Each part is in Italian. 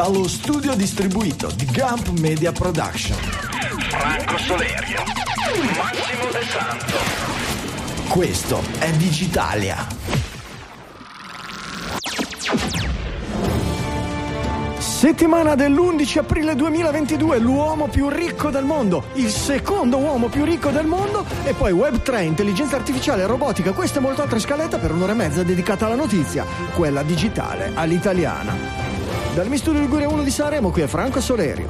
dallo studio distribuito di Gump Media Production. Franco Solerio, Massimo De Santo. Questo è Digitalia. Settimana dell'11 aprile 2022, l'uomo più ricco del mondo, il secondo uomo più ricco del mondo e poi Web3, intelligenza artificiale e robotica. Questa e molto altra scaletta per un'ora e mezza dedicata alla notizia, quella digitale, all'italiana. Dal mio studio Liguria 1 di Sanremo, qui è Franco Solerio.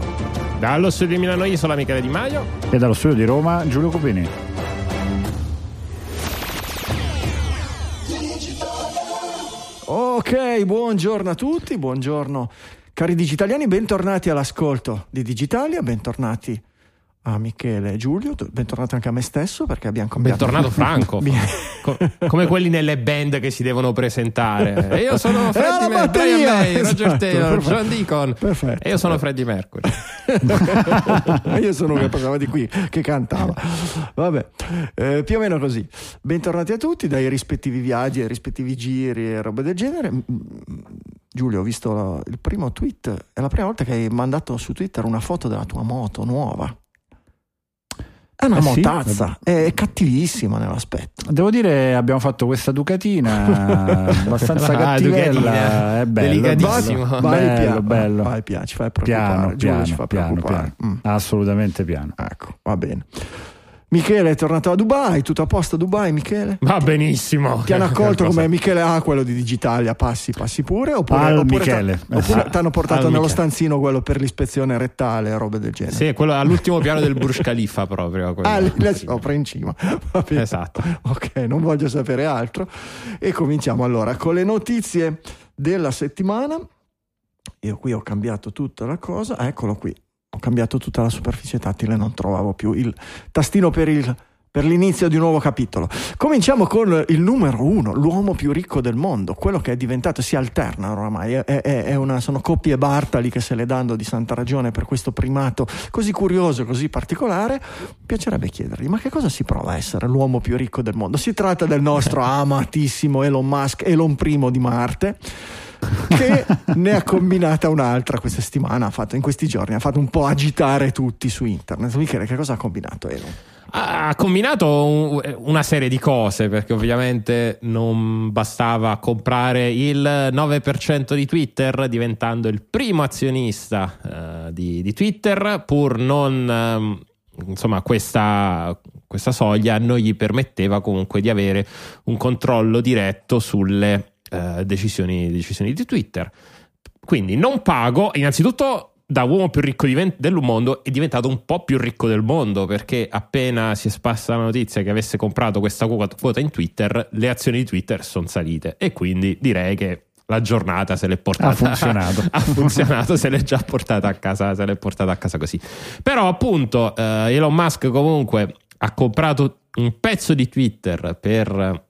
Dallo studio di Milano Isola, Michele Di Maio. E dallo studio di Roma, Giulio Copini. Ok, buongiorno a tutti, buongiorno cari digitaliani, bentornati all'ascolto di Digitalia, bentornati a Michele e Giulio, bentornato anche a me stesso perché abbiamo cambiato. Bentornato Franco, Co- come quelli nelle band che si devono presentare. E io sono Freddie Mercury, May, esatto, Roger Taylor, perfetto. John Deacon. Perfetto. E io sono Freddie Mercury. io sono che passava di qui, che cantava. Vabbè, eh, più o meno così. Bentornati a tutti dai rispettivi viaggi, ai rispettivi giri e robe del genere. Giulio, ho visto il primo tweet, è la prima volta che hai mandato su Twitter una foto della tua moto nuova. È una eh motazza, sì. è cattivissima nell'aspetto. Devo dire, abbiamo fatto questa Ducatina abbastanza ah, cattivella. È bello, delicatissimo. Vai, vai, bello, piano, bello. Vai, piano, ci fai preoccupare. Piano, piano, ci fa piano, preoccupare. piano. Mm. Assolutamente piano. Ecco, va bene. Michele è tornato a Dubai, tutto a posto a Dubai Michele? Va benissimo. Ti hanno accolto come Michele A, quello di Digitalia, passi, passi pure? Oppure, Al oppure Michele. T- oppure ti hanno portato Al nello Michele. stanzino quello per l'ispezione rettale robe del genere? Sì, quello all'ultimo piano del Burj Khalifa proprio. Quello. Ah, lì sopra in cima. Esatto. Ok, non voglio sapere altro. E cominciamo allora con le notizie della settimana. Io qui ho cambiato tutta la cosa, eccolo qui ho cambiato tutta la superficie tattile, non trovavo più il tastino per, il, per l'inizio di un nuovo capitolo. Cominciamo con il numero uno, l'uomo più ricco del mondo, quello che è diventato, si alterna oramai, è, è, è una, sono coppie Bartali che se le danno di santa ragione per questo primato così curioso, così particolare. Piacerebbe chiedergli, ma che cosa si prova a essere l'uomo più ricco del mondo? Si tratta del nostro amatissimo Elon Musk, Elon I di Marte che ne ha combinata un'altra questa settimana, ha fatto, in questi giorni, ha fatto un po' agitare tutti su internet. Michele, che cosa ha combinato Elon? Ha combinato una serie di cose perché ovviamente non bastava comprare il 9% di Twitter diventando il primo azionista uh, di, di, Twitter pur non um, insomma questa, questa soglia non gli permetteva comunque di avere un controllo diretto sulle eh, decisioni, decisioni, di Twitter. Quindi non pago, innanzitutto da uomo più ricco del mondo è diventato un po' più ricco del mondo perché appena si è spassa la notizia che avesse comprato questa quota in Twitter, le azioni di Twitter sono salite. E quindi direi che la giornata se l'è portata ha funzionato, ha funzionato se l'è già portata a casa se l'è portata a casa così. Però appunto eh, Elon Musk comunque ha comprato un pezzo di Twitter per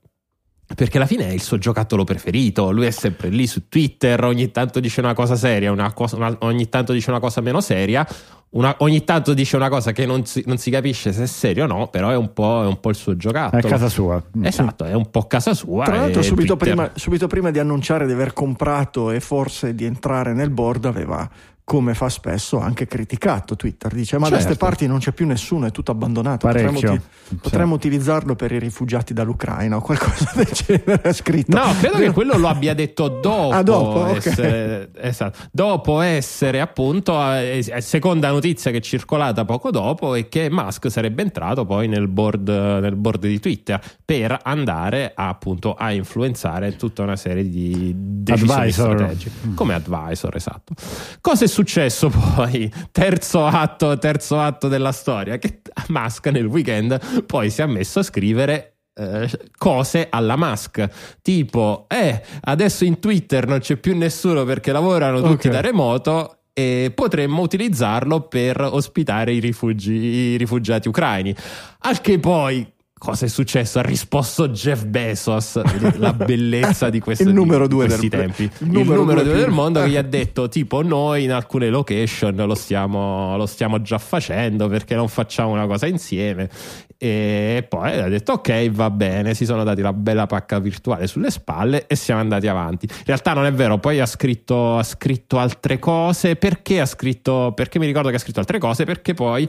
perché alla fine è il suo giocattolo preferito, lui è sempre lì su Twitter, ogni tanto dice una cosa seria, una cosa, una, ogni tanto dice una cosa meno seria, una, ogni tanto dice una cosa che non si, non si, capisce se è serio o no, però è un, è un, po', il suo giocattolo. È casa sua. Esatto, è un po' casa sua. Tra l'altro subito prima, subito prima di annunciare di aver comprato e forse di entrare nel board aveva come fa spesso, anche criticato Twitter. Dice: Ma certo. da queste parti non c'è più nessuno, è tutto abbandonato. Potremmo, uti- potremmo utilizzarlo per i rifugiati dall'Ucraina o qualcosa del genere. Scritto. No, credo che quello lo abbia detto dopo. Ah, dopo, essere, okay. esatto, dopo essere appunto, seconda notizia che è circolata poco dopo, è che Musk sarebbe entrato poi nel board, nel board di Twitter per andare a, appunto a influenzare tutta una serie di decisioni advisor. strategiche come advisor. Esatto. Cosa è successo? poi? Terzo atto, terzo atto della storia, che Musk nel weekend poi si è messo a scrivere eh, cose alla Musk tipo eh adesso in Twitter non c'è più nessuno perché lavorano tutti okay. da remoto e potremmo utilizzarlo per ospitare i, rifugi, i rifugiati ucraini al che poi Cosa è successo? Ha risposto Jeff Bezos, la bellezza di, questo, il numero di, due questi del, tempi. Il numero, il numero due, due del mondo che gli ha detto tipo noi in alcune location lo stiamo, lo stiamo già facendo perché non facciamo una cosa insieme e poi ha detto ok va bene si sono dati la bella pacca virtuale sulle spalle e siamo andati avanti. In realtà non è vero poi ha scritto, ha scritto altre cose. Perché ha scritto perché mi ricordo che ha scritto altre cose? Perché poi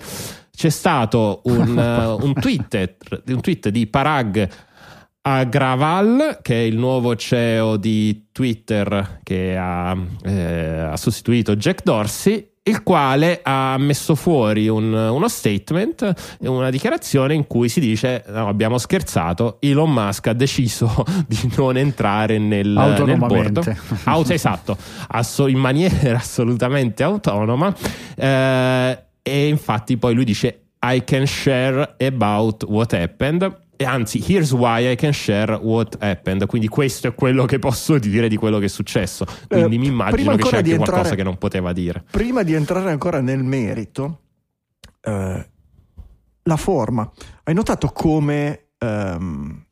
c'è stato un, un, tweet, un tweet di Parag Agraval, che è il nuovo CEO di Twitter che ha, eh, ha sostituito Jack Dorsey, il quale ha messo fuori un, uno statement, una dichiarazione in cui si dice: no, abbiamo scherzato, Elon Musk ha deciso di non entrare nel, nel board. Auto, esatto, in maniera assolutamente autonoma. Eh, e infatti poi lui dice: I can share about what happened anzi, here's why I can share what happened. Quindi questo è quello che posso dire di quello che è successo. Quindi eh, mi immagino che c'è anche entrare, qualcosa che non poteva dire. Prima di entrare ancora nel merito, eh, la forma. Hai notato come ehm,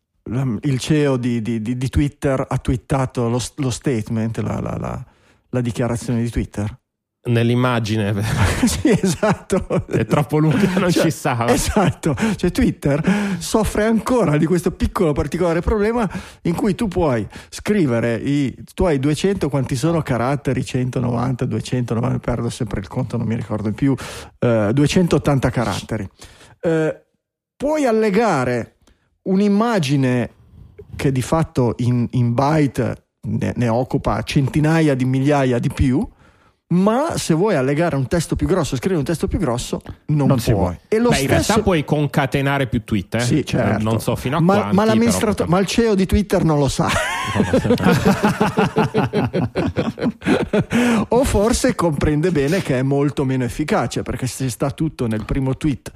il CEO di, di, di, di, Twitter ha twittato lo, lo statement, la, la, la, la dichiarazione di Twitter? Nell'immagine. Sì esatto. È troppo lunga non cioè, ci stava. esatto. Cioè Twitter soffre ancora di questo piccolo particolare problema in cui tu puoi scrivere i tuoi 200 quanti sono caratteri? 190 290 perdo sempre il conto non mi ricordo più. Eh, 280 caratteri. Eh, puoi allegare un'immagine che di fatto in, in byte ne, ne occupa centinaia di migliaia di più ma se vuoi allegare un testo più grosso, scrivere un testo più grosso, non, non puoi. E lo Beh, stesso... in realtà puoi concatenare più tweet, eh? Sì, certo. Non so fino a ma, quanti, ma, l'amministratore, ma il CEO di Twitter non lo sa. o forse comprende bene che è molto meno efficace, perché se sta tutto nel primo tweet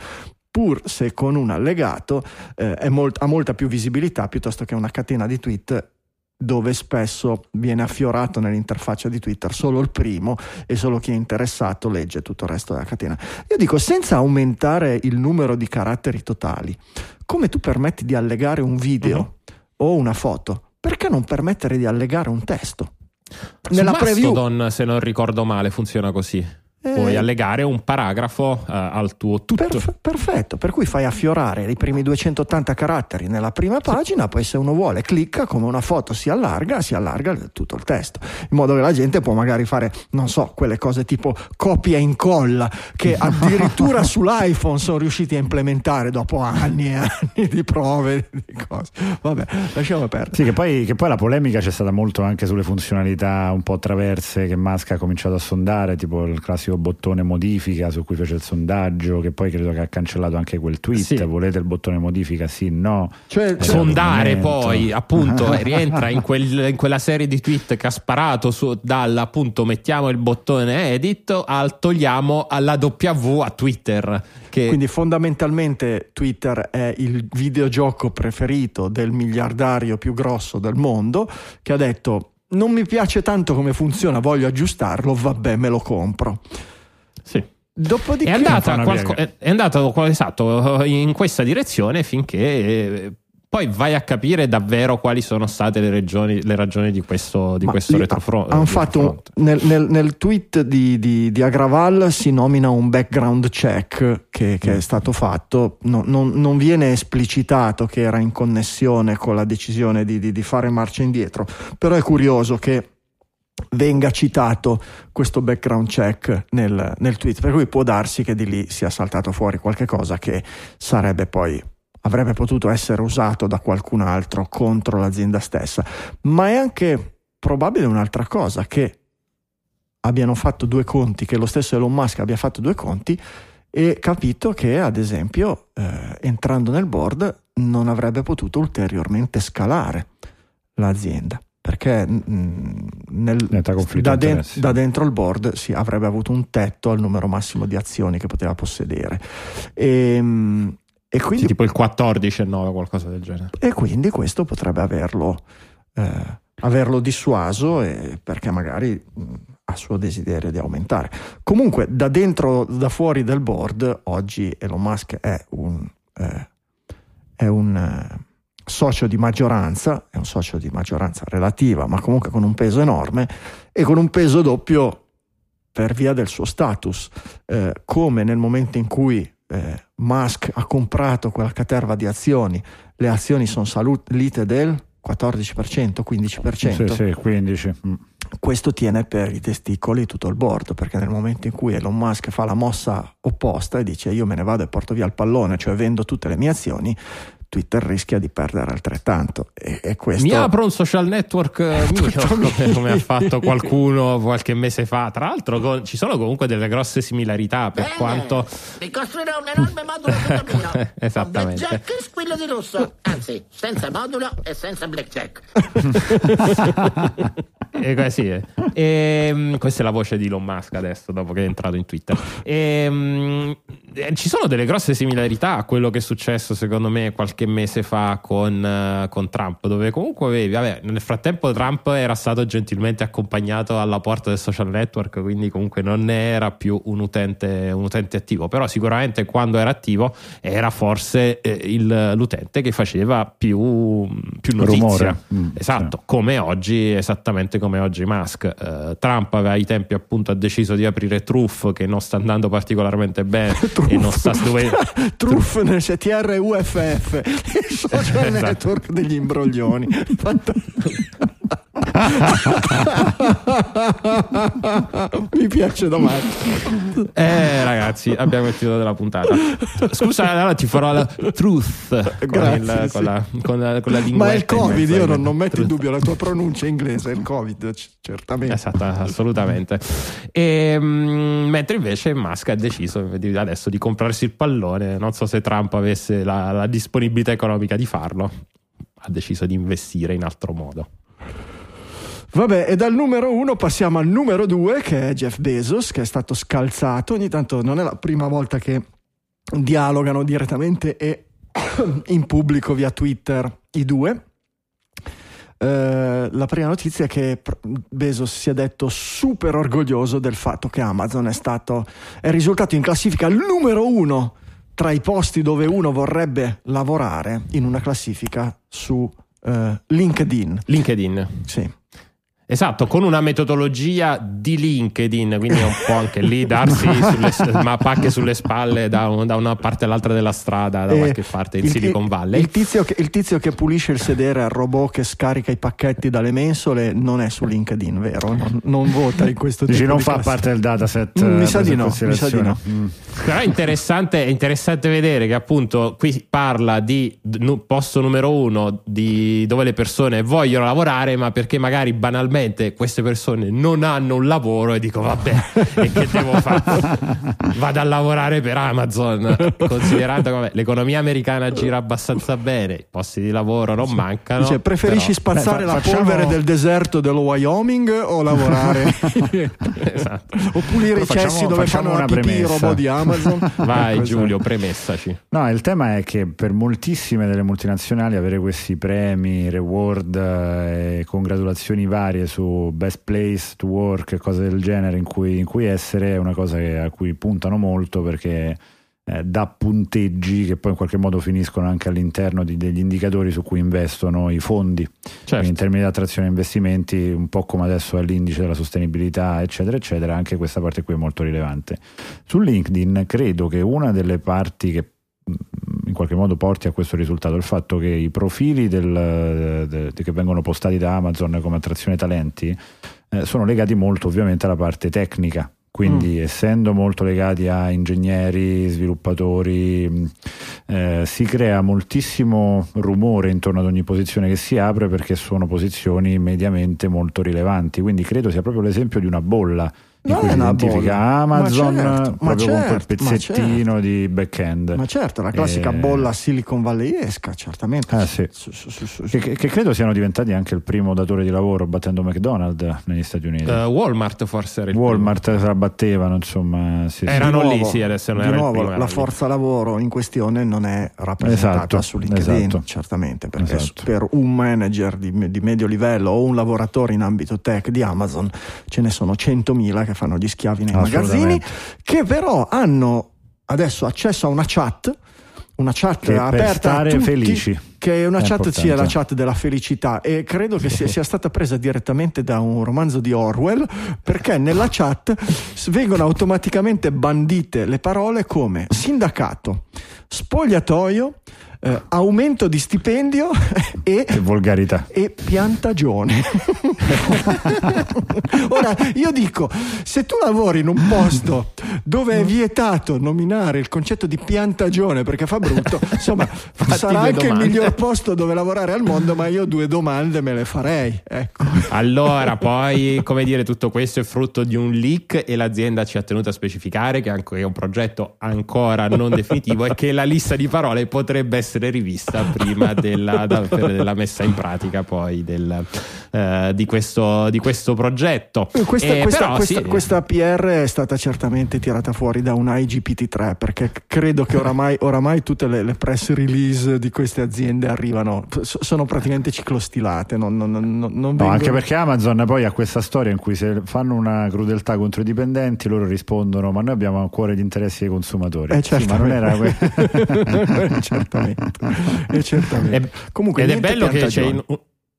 pur se con un allegato eh, molt- ha molta più visibilità piuttosto che una catena di tweet dove spesso viene affiorato nell'interfaccia di Twitter solo il primo e solo chi è interessato legge tutto il resto della catena. Io dico, senza aumentare il numero di caratteri totali, come tu permetti di allegare un video uh-huh. o una foto, perché non permettere di allegare un testo? Nella Su Mastodon, preview... se non ricordo male, funziona così. Puoi eh, allegare un paragrafo uh, al tuo tutto. Perf- perfetto, per cui fai affiorare i primi 280 caratteri nella prima pagina, poi se uno vuole clicca come una foto si allarga, si allarga tutto il testo, in modo che la gente può magari fare, non so, quelle cose tipo copia e incolla che addirittura sull'iPhone sono riusciti a implementare dopo anni e anni di prove, di cose. Vabbè, lasciamo perdere. Sì, che poi, che poi la polemica c'è stata molto anche sulle funzionalità un po' traverse che Musk ha cominciato a sondare, tipo il classico classico bottone modifica su cui fece il sondaggio, che poi credo che ha cancellato anche quel tweet. Sì. Volete il bottone modifica? Sì, no. Cioè, eh, sondare poi, appunto, rientra in, quel, in, quella serie di tweet che ha sparato su, dal appunto mettiamo il bottone edit al togliamo alla W a Twitter. Che... Quindi fondamentalmente Twitter è il videogioco preferito del miliardario più grosso del mondo che ha detto non mi piace tanto come funziona, voglio aggiustarlo, vabbè, me lo compro. Sì. Dopodiché è andata, qualco, è, è andata esatto, in questa direzione finché eh, poi vai a capire davvero quali sono state le, regioni, le ragioni di questo, di questo retrofront. Hanno fatto nel, nel, nel, tweet di, di, di, Agraval si nomina un background check che, che mm. è stato fatto, no, non, non, viene esplicitato che era in connessione con la decisione di, di fare marcia indietro, però è curioso che venga citato questo background check nel, nel tweet, per cui può darsi che di lì sia saltato fuori qualche cosa che sarebbe poi avrebbe potuto essere usato da qualcun altro contro l'azienda stessa, ma è anche probabile un'altra cosa, che abbiano fatto due conti, che lo stesso Elon Musk abbia fatto due conti e capito che ad esempio eh, entrando nel board non avrebbe potuto ulteriormente scalare l'azienda perché mh, mm, nel, da, de- da, dentro il board si avrebbe avuto un tetto al numero massimo di azioni che poteva possedere. E, mh, e quindi, sì, tipo il 14 e 9, qualcosa del genere. E quindi questo potrebbe averlo, eh, averlo dissuaso e, perché magari mh, ha suo desiderio di aumentare. Comunque, da dentro, da fuori del board, oggi Elon Musk è un, eh, è un eh, socio di maggioranza, è un socio di maggioranza relativa, ma comunque con un peso enorme e con un peso doppio per via del suo status, eh, come nel momento in cui eh, Musk ha comprato quella caterva di azioni, le azioni sono salite del 14%, 15%. Sì, sì, 15. Mm. Questo tiene per i testicoli tutto il board, perché nel momento in cui Elon Musk fa la mossa opposta e dice io me ne vado e porto via il pallone, cioè vendo tutte le mie azioni, Twitter rischia di perdere altrettanto. E, e questo... Mi apro un social network eh, mio, come, come, ha fatto qualcuno qualche mese fa. Tra l'altro, con, ci sono comunque delle grosse similarità per Bene, quanto. Vi costruirò un enorme modulo tutto. Esattamente. Blackjack e squillo di lusso. Anzi, senza modulo e senza blackjack. e così è. E, um, questa è la voce di Elon Musk adesso, dopo che è entrato in Twitter. E, um, ci sono delle grosse similarità a quello che è successo, secondo me, qualche qualche mese fa con, uh, con, Trump, dove comunque avevi, vabbè, nel frattempo Trump era stato gentilmente accompagnato alla porta del social network, quindi comunque non era più un utente, un utente attivo, però sicuramente quando era attivo era forse eh, il, l'utente che faceva più, più notizia. Mm, esatto, sì. come oggi, esattamente come oggi Musk. Uh, Trump aveva ai tempi appunto ha deciso di aprire Truff che non sta andando particolarmente bene e non sta dove Truff nel CTR UFF il social esatto. network degli imbroglioni. Mi piace matto. Eh, ragazzi, abbiamo il titolo della puntata. Scusa, allora ti farò la truth Grazie, con, il, sì. con, la, con, la, con la lingua. Ma è il Covid, io non, non metto in dubbio la tua pronuncia inglese, è il Covid, certamente. Esatto, assolutamente. E, mh, mentre invece Musk ha deciso adesso di comprarsi il pallone. Non so se Trump avesse la, la disponibilità economica di farlo. Ha deciso di investire in altro modo. Vabbè, e dal numero uno passiamo al numero due, che è Jeff Bezos, che è stato scalzato. Ogni tanto non è la prima volta che dialogano direttamente e in pubblico via Twitter i due. Uh, la prima notizia è che Bezos si è detto super orgoglioso del fatto che Amazon è stato è risultato in classifica numero uno tra i posti dove uno vorrebbe lavorare in una classifica su uh, LinkedIn. LinkedIn. Sì. Esatto, con una metodologia di LinkedIn, quindi è un po' anche lì darsi sulle, mappacche sulle spalle da, un, da, una parte all'altra della strada, da eh, qualche parte in il, Silicon Valley. Il tizio, che, il tizio, che, pulisce il sedere al robot che scarica i pacchetti dalle mensole non è su LinkedIn, vero? Non, non vota in questo Dici, tipo non di fa classe. parte del dataset. Mm, mi, sa di no, mi sa di no. Mm. Però è interessante, è interessante vedere che appunto qui parla di posto numero uno di dove le persone vogliono lavorare, ma perché magari banalmente queste persone non hanno un lavoro e dico vabbè, e che devo fare? Vado a lavorare per Amazon, considerando che l'economia americana gira abbastanza bene, i posti di lavoro non mancano. Dice, preferisci però... spazzare Beh, la facciamo... polvere del deserto dello Wyoming o lavorare esatto. o pulire i cessi dove fanno una pipì i premessa. robot di Amazon? Vai Giulio, premessaci. No, il tema è che per moltissime delle multinazionali avere questi premi, reward eh, e congratulazioni varie su best place to work e cose del genere in cui, in cui essere è una cosa che- a cui puntano molto perché eh, dà punteggi che poi in qualche modo finiscono anche all'interno di- degli indicatori su cui investono i fondi. Certo. in termini di attrazione investimenti, un po' come adesso è l'indice della sostenibilità, eccetera, eccetera, anche questa parte qui è molto rilevante. Su LinkedIn credo che una delle parti che in qualche modo porti a questo risultato il fatto che i profili del- de- de- che vengono postati da Amazon come attrazione talenti eh, sono legati molto ovviamente alla parte tecnica. Quindi, essendo molto legati a ingegneri, sviluppatori, mh, eh, si crea moltissimo rumore intorno ad ogni posizione che si apre perché sono posizioni mediamente molto rilevanti. Quindi, credo sia proprio l'esempio di una bolla Non cui è una bolla. Amazon Ma certo, ma proprio con quel certo, pezzettino di back-end. Ma certo, la classica Eh, bolla Silicon Valleyesca, certamente. Ah, sì. Su- su- su- su- Che, che- credo siano diventati anche il primo datore di lavoro battendo McDonald's negli Stati Uniti. Eh, Walmart forse era il Walmart se la battevano, insomma. Sì, sì. Erano Di lì, nuovo- sì, adesso non di era nuovo, primo, la forza lavoro in questione non è rappresentata Esatto, su LinkedIn, esatto. certamente, perché Esatto. per un manager di, di medio livello o un lavoratore in ambito tech di Amazon ce ne sono 100.000 che fanno gli schiavi nei magazzini, che però hanno adesso accesso a una chat, una chat Che per aperta a stare tutti, felici. che una È chat importante. sia la chat della felicità e credo che sia, sia stata presa direttamente da un romanzo di Orwell perché nella chat vengono automaticamente bandite le parole come sindacato, spogliatoio, eh, aumento di stipendio e volgarità. e piantagione. Ora io dico: se tu lavori in un posto dove è vietato nominare il concetto di piantagione perché fa brutto, insomma, sarà due anche domande. il miglior posto dove lavorare al mondo, ma io due domande me le farei. Ecco. Allora, poi, come dire, tutto questo è frutto di un leak e l'azienda ci ha tenuto a specificare che è un progetto ancora non definitivo e che la lista di parole potrebbe essere rivista prima della, da- per la messa in pratica poi del, eh, di, questo, di questo progetto. Questa, Eh, questa- però, questa- sì, questa PR è stata certamente tirata fuori da un IGPT3 perché credo che oramai, oramai tutte le, le press release di queste aziende arrivano, so- sono praticamente ciclostilate. Non, non, non, non No, anche perché Amazon poi ha questa storia in cui se fanno una crudeltà contro i dipendenti loro rispondono ma noi abbiamo a cuore gli interessi dei consumatori. Eh, Sì, ma non era que- certamente. Certamente. Eh, certamente. E- Comunque, ed è bello che c'è in-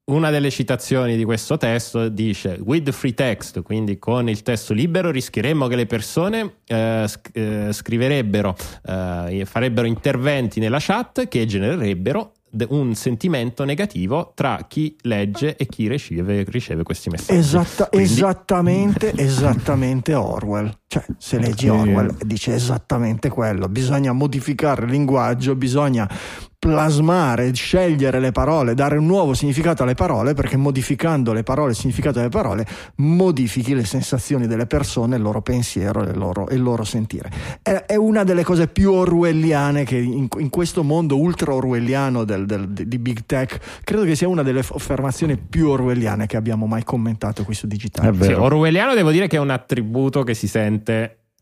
una delle citazioni di questo testo dice with free text quindi con il testo libero rischieremmo che le persone eh, eh, scriverebbero eh, farebbero interventi nella chat che genererebbero un sentimento negativo tra chi legge e chi riceve, riceve questi messaggi Esatta- Quindi- esattamente, esattamente Orwell. Cioè, se leggi Sì. Orwell dice esattamente quello. Bisogna modificare il linguaggio, bisogna plasmare, scegliere le parole, dare un nuovo significato alle parole, perché modificando le parole, il significato delle parole, modifichi le sensazioni delle persone, il loro pensiero e il loro, il loro sentire. È, è una delle cose più orwelliane che in, in questo mondo ultra orwelliano del- del- di Big Tech, credo che sia una delle affermazioni più orwelliane che abbiamo mai commentato qui su Digitale. È Sì, orwelliano devo dire che è un attributo che si sente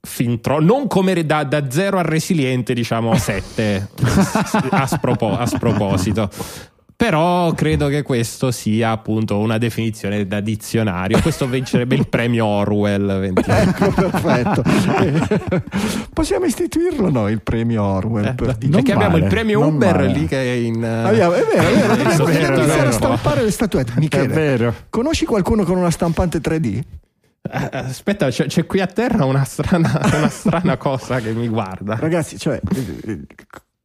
fin troppo, non come da, da zero a resiliente, diciamo 7 a, spropo- a sproposito. Però credo che questo sia appunto una definizione da dizionario. Questo vincerebbe il premio Orwell 20 Ecco, perfetto. Eh, Possiamo istituirlo noi il premio Orwell per Digitale. Perché abbiamo il premio Uber male. lì che è in. eh, Abbiamo- è vero, è vero, dobbiamo iniziare a stampare le statuette. Michele, È vero. conosci qualcuno con una stampante 3D? Eh, Aspetta, c'è, c'è qui a terra una strana, una strana cosa che mi guarda. Ragazzi, cioè, eh, eh,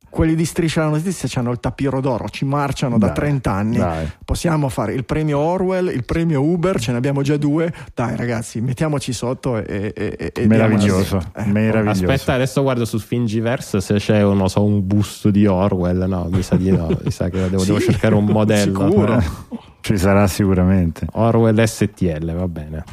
quelli di Striscia la Notizia hanno il tapiro d'oro, ci marciano da Dai, 30 anni. dai. Possiamo fare il premio Orwell, il premio Uber, ce ne abbiamo già due. Dai, ragazzi, mettiamoci sotto e. e- e- Meraviglioso, diamo- eh, meraviglioso. Aspetta, adesso guardo su Fingiverse se c'è un, non so, un busto di Orwell. No, mi sa di no. Mi sa che devo, devo Sì, cercare un modello. sicuro. Ci sarà sicuramente. Orwell STL, va bene.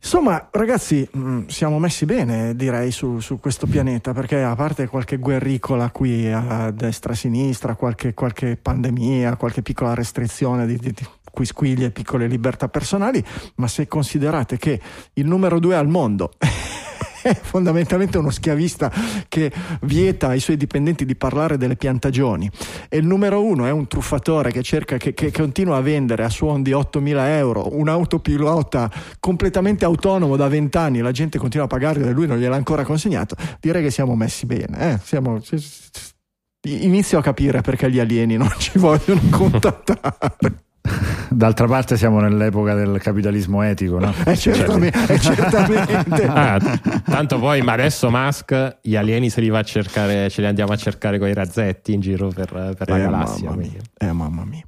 Insomma, ragazzi, mh, siamo messi bene, direi, su, su questo pianeta, perché a parte qualche guerricola qui a destra e a sinistra, qualche, qualche pandemia, qualche piccola restrizione di, di, di quisquiglie piccole libertà personali, ma se considerate che il numero due al mondo è fondamentalmente uno schiavista che vieta ai suoi dipendenti di parlare delle piantagioni. E il numero uno è un truffatore che cerca che, che continua a vendere a suon di 8.000 euro un autopilota completamente autonomo da 20 anni la gente continua a pagarlo e lui non gliel'ha ancora consegnato. Direi che siamo messi bene eh? Siamo- inizio a capire perché gli alieni non ci vogliono contattare D'altra parte siamo nell'epoca del capitalismo etico, no? eh, certamente, eh, certamente. Ah, t- tanto poi, ma adesso Musk gli alieni se li va a cercare, ce li andiamo a cercare con i razzetti in giro per, per la Eh, galassia. mamma. Eh, mamma mia.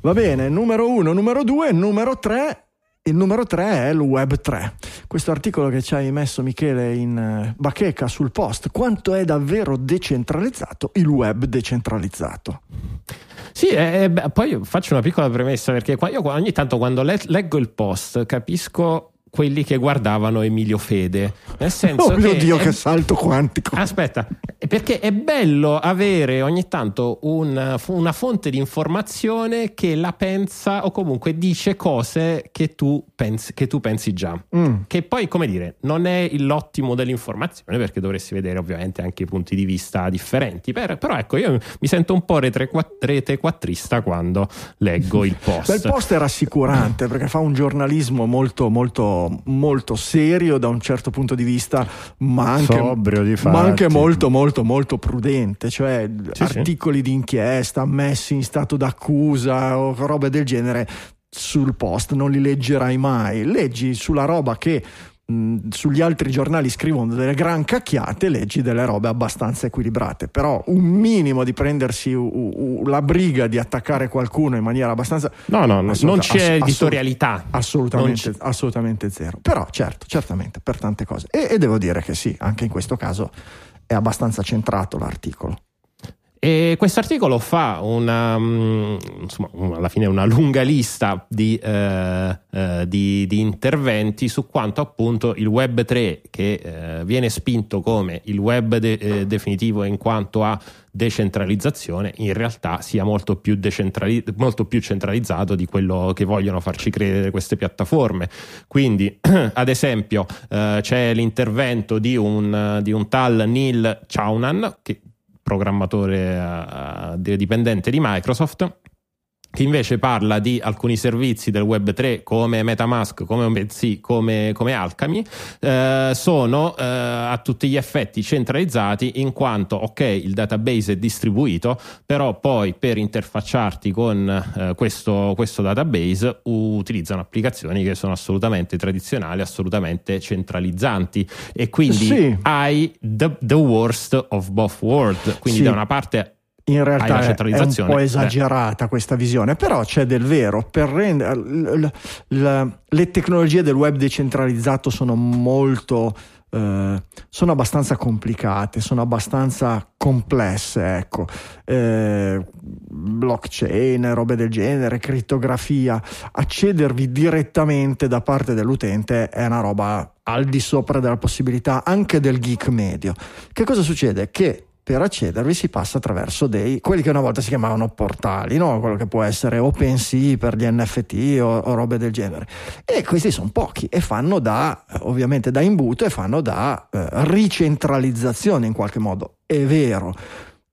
Va bene, numero uno, numero due, numero tre. Il numero tre è il Web 3. Questo articolo che ci hai messo Michele in eh, bacheca sul post. Quanto è davvero decentralizzato il web decentralizzato? Sì, eh, beh, poi faccio una piccola premessa perché qua- io ogni tanto quando le- leggo il post capisco quelli che guardavano Emilio Fede. Nel senso Oh mio che Dio, è- che salto quantico! Aspetta, perché è bello avere ogni tanto un- una fonte di informazione che la pensa o comunque dice cose che tu pensi, che tu pensi già. Mm. Che poi, come dire, non è l'ottimo dell'informazione perché dovresti vedere ovviamente anche i punti di vista differenti. Per- però ecco, io mi sento un po' retequattrista quando leggo il post. Beh, il post è rassicurante perché fa un giornalismo molto, molto, molto serio da un certo punto di vista, ma anche, Sobrio, di ma anche molto, molto molto molto prudente, cioè Sì, articoli di inchiesta messi in stato d'accusa o robe del genere sul post non li leggerai mai. Leggi sulla roba che mh, sugli altri giornali scrivono delle gran cacchiate, leggi delle robe abbastanza equilibrate, però un minimo di prendersi u- u- la briga di attaccare qualcuno in maniera abbastanza No, no, Assoluta- non c'è ass- editorialità. Assolutamente, Non assolutamente zero. Però certo, certamente per tante cose. E, e devo dire che sì, anche in questo caso è abbastanza centrato l'articolo. E questo articolo fa una, mm, insomma, alla fine una lunga lista di, eh, eh, di- di interventi su quanto appunto il web 3 che eh, viene spinto come il web de- eh, definitivo in quanto a decentralizzazione in realtà sia molto più, decentrali- molto più centralizzato di quello che vogliono farci credere queste piattaforme. Quindi ad esempio eh, c'è l'intervento di un, di un tal Neil Chaunan che programmatore eh, di- dipendente di Microsoft che invece parla di alcuni servizi del web 3 come Metamask, come OpenSea, come, come Alchemy, eh, sono eh, a tutti gli effetti centralizzati in quanto, ok, il database è distribuito, però poi per interfacciarti con eh, questo, questo database utilizzano applicazioni che sono assolutamente tradizionali, assolutamente centralizzanti e quindi Sì. hai the, the worst of both worlds. Quindi Sì. da una parte In realtà è- è un po' Beh. esagerata questa visione, però c'è del vero. Per rendere, l- l- l- le tecnologie del web decentralizzato sono molto eh, sono abbastanza complicate, sono abbastanza complesse, ecco. Eh, blockchain, robe del genere, crittografia, accedervi direttamente da parte dell'utente è una roba al di sopra della possibilità anche del geek medio. Che cosa succede? Che per accedervi si passa attraverso dei quelli che una volta si chiamavano portali, no? quello che può essere OpenSea per gli NFT o, o robe del genere. E questi sono pochi e fanno da eh, ovviamente da imbuto e fanno da eh, ricentralizzazione in qualche modo. È vero.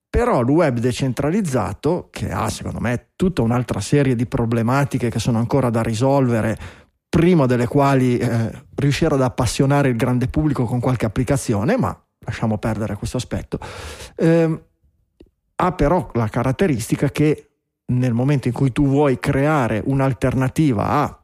Però il web decentralizzato, che ha secondo me tutta un'altra serie di problematiche che sono ancora da risolvere, prima delle quali eh, riuscire ad appassionare il grande pubblico con qualche applicazione, ma lasciamo perdere questo aspetto, ehm, ha però la caratteristica che nel momento in cui tu vuoi creare un'alternativa a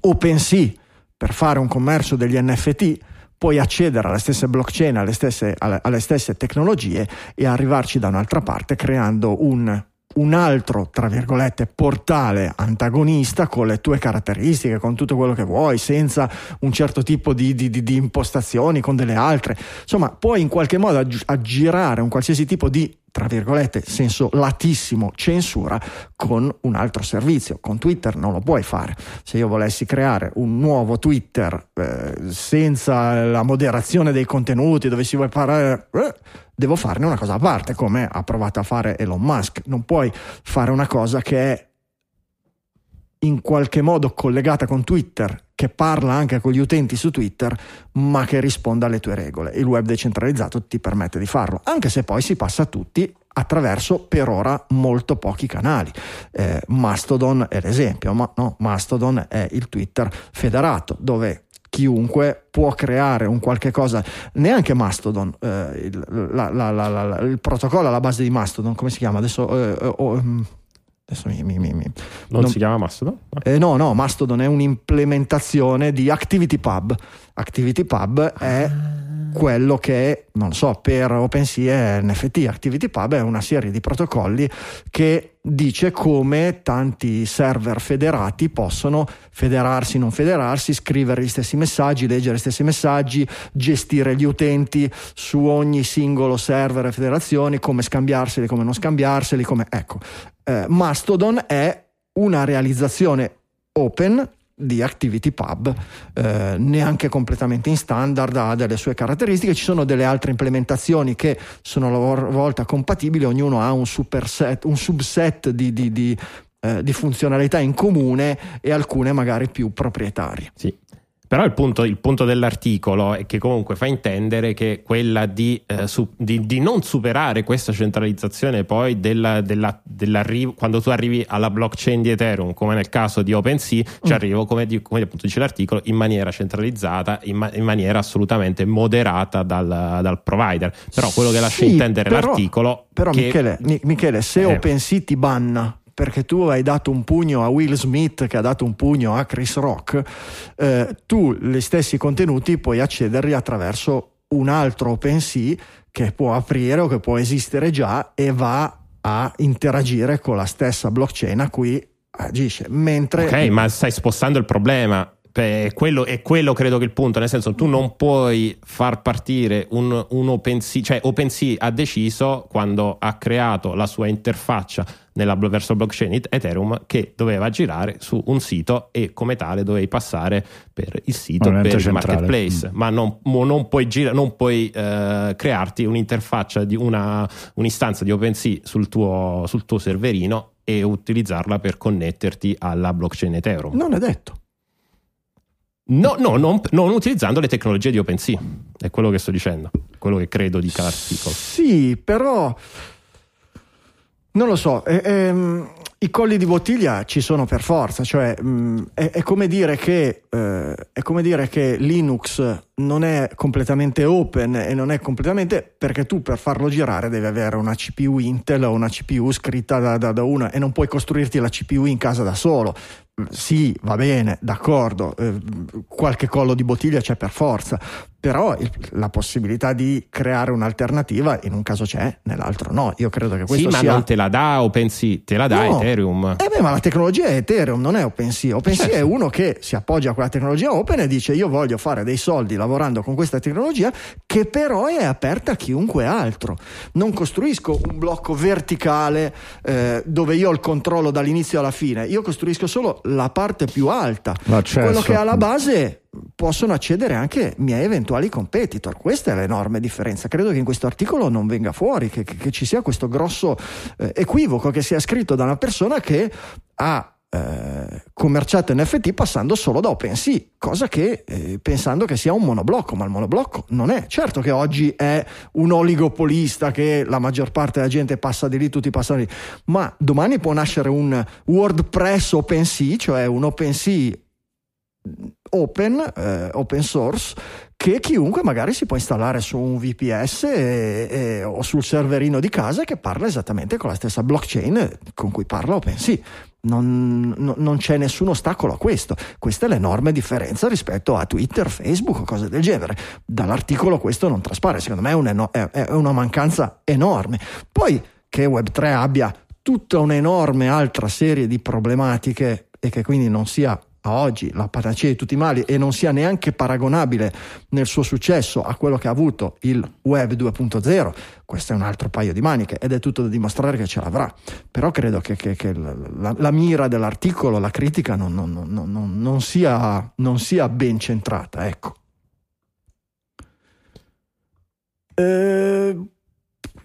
OpenSea per fare un commercio degli NFT, puoi accedere alle stesse blockchain, alle stesse, alle, alle stesse tecnologie e arrivarci da un'altra parte creando un un altro, tra virgolette, portale antagonista con le tue caratteristiche, con tutto quello che vuoi, senza un certo tipo di, di, di, impostazioni, con delle altre. Insomma, puoi in qualche modo aggi- aggirare un qualsiasi tipo di, tra virgolette, senso latissimo, censura con un altro servizio. Con Twitter non lo puoi fare. Se io volessi creare un nuovo Twitter eh, senza la moderazione dei contenuti, dove si vuole parlare... eh, devo farne una cosa a parte, come ha provato a fare Elon Musk. Non puoi fare una cosa che è in qualche modo collegata con Twitter, che parla anche con gli utenti su Twitter, ma che risponda alle tue regole. Il web decentralizzato ti permette di farlo, anche se poi si passa a tutti attraverso per ora molto pochi canali. Eh, Mastodon è l'esempio, ma no, Mastodon è il Twitter federato, dove chiunque può creare un qualche cosa, neanche Mastodon, eh, il, la- la- la- la- il protocollo alla base di Mastodon, come si chiama adesso? Eh, eh, oh, ehm, adesso mi, mi- mi- mi- non, non- si chiama Mastodon? eh, no, no, Mastodon è un'implementazione di ActivityPub. ActivityPub è quello che, non lo so, per OpenSea è NFT. ActivityPub è una serie di protocolli che dice come tanti server federati possono federarsi, non federarsi, scrivere gli stessi messaggi, leggere gli stessi messaggi, gestire gli utenti su ogni singolo server e federazioni, come scambiarseli, come non scambiarseli, come... Ecco, eh, Mastodon è una realizzazione open di ActivityPub, eh, neanche completamente in standard, ha delle sue caratteristiche, ci sono delle altre implementazioni che sono a loro volta compatibili, ognuno ha un superset, un subset di, di- di, eh, di funzionalità in comune e alcune magari più proprietarie. Sì. Però il punto, il punto, dell'articolo è che comunque fa intendere che quella di, eh, su, di, di non superare questa centralizzazione poi della, della, dell'arrivo, quando tu arrivi alla blockchain di Ethereum, come nel caso di OpenSea, ci mm. arrivo, come, di, come appunto dice l'articolo, in maniera centralizzata, in, ma, in maniera assolutamente moderata dal, dal, provider. Però quello che lascia sì, intendere però, l'articolo... Però che, Michele, Michele se eh. OpenSea ti banna perché tu hai dato un pugno a Will Smith che ha dato un pugno a Chris Rock, eh, tu gli stessi contenuti puoi accederli attraverso un altro OpenSea che può aprire o che può esistere già e va a interagire con la stessa blockchain a cui agisce. Mentre... Ok, ma stai spostando il problema. È quello, è quello credo che il punto, nel senso tu non puoi far partire un, un OpenSea, cioè OpenSea ha deciso quando ha creato la sua interfaccia nella, verso blockchain Ethereum che doveva girare su un sito e come tale dovevi passare per il sito, per il marketplace, mm. ma non, non, puoi, gira, non puoi eh, crearti un'interfaccia di una, un'istanza di OpenSea sul tuo, sul tuo serverino e utilizzarla per connetterti alla blockchain Ethereum. Non è detto. No, no non, non, utilizzando le tecnologie di OpenSea, è quello che sto dicendo, quello che credo dica l'articolo. Sì, però non lo so, eh, ehm, i colli di bottiglia ci sono per forza, cioè mh, mm, è, è, come che, eh, è, come dire che, Linux non è completamente open e non è completamente perché tu per farlo girare devi avere una CPU Intel o una CPU scritta da, da, da una e non puoi costruirti la CPU in casa da solo sì, va bene, d'accordo, eh, qualche collo di bottiglia c'è per forza, però il, la possibilità di creare un'alternativa in un caso c'è, nell'altro no. Io credo che questo sì, sia... ma non te la dà OpenSea, te la dà no. Ethereum. Eh beh, ma la tecnologia è Ethereum, non è OpenSea. OpenSea certo. è uno che si appoggia a quella tecnologia open e dice io voglio fare dei soldi lavorando con questa tecnologia che però è aperta a chiunque altro. Non costruisco un blocco verticale eh, dove io ho il controllo dall'inizio alla fine, io costruisco solo la parte più alta. L'accesso. Quello che è alla base possono accedere anche miei eventuali competitor. Questa è l'enorme differenza. Credo che in questo articolo non venga fuori, che, che, che ci sia questo grosso eh, equivoco che sia scritto da una persona che ha eh, commerciato NFT passando solo da OpenSea, cosa che eh, pensando che sia un monoblocco, ma il monoblocco non è. Certo che oggi è un oligopolista che la maggior parte della gente passa di lì, tutti passano di lì, ma domani può nascere un WordPress OpenSea, cioè un OpenSea open, eh, open source, che chiunque magari si può installare su un VPS e, e, o sul serverino di casa che parla esattamente con la stessa blockchain con cui parla OpenSea. Non, no, non, c'è nessun ostacolo a questo. Questa è l'enorme differenza rispetto a Twitter, Facebook o cose del genere. Dall'articolo questo non traspare, secondo me è, un, è, è una mancanza enorme. Poi che Web3 abbia tutta un'enorme altra serie di problematiche e che quindi non sia a oggi la panacea di tutti i mali e non sia neanche paragonabile nel suo successo a quello che ha avuto il web 2.0, questo è un altro paio di maniche ed è tutto da dimostrare che ce l'avrà. Però credo che, che, che la, la, mira dell'articolo, la critica non, non, non, non sia, sia, ben centrata. Ecco. Eh,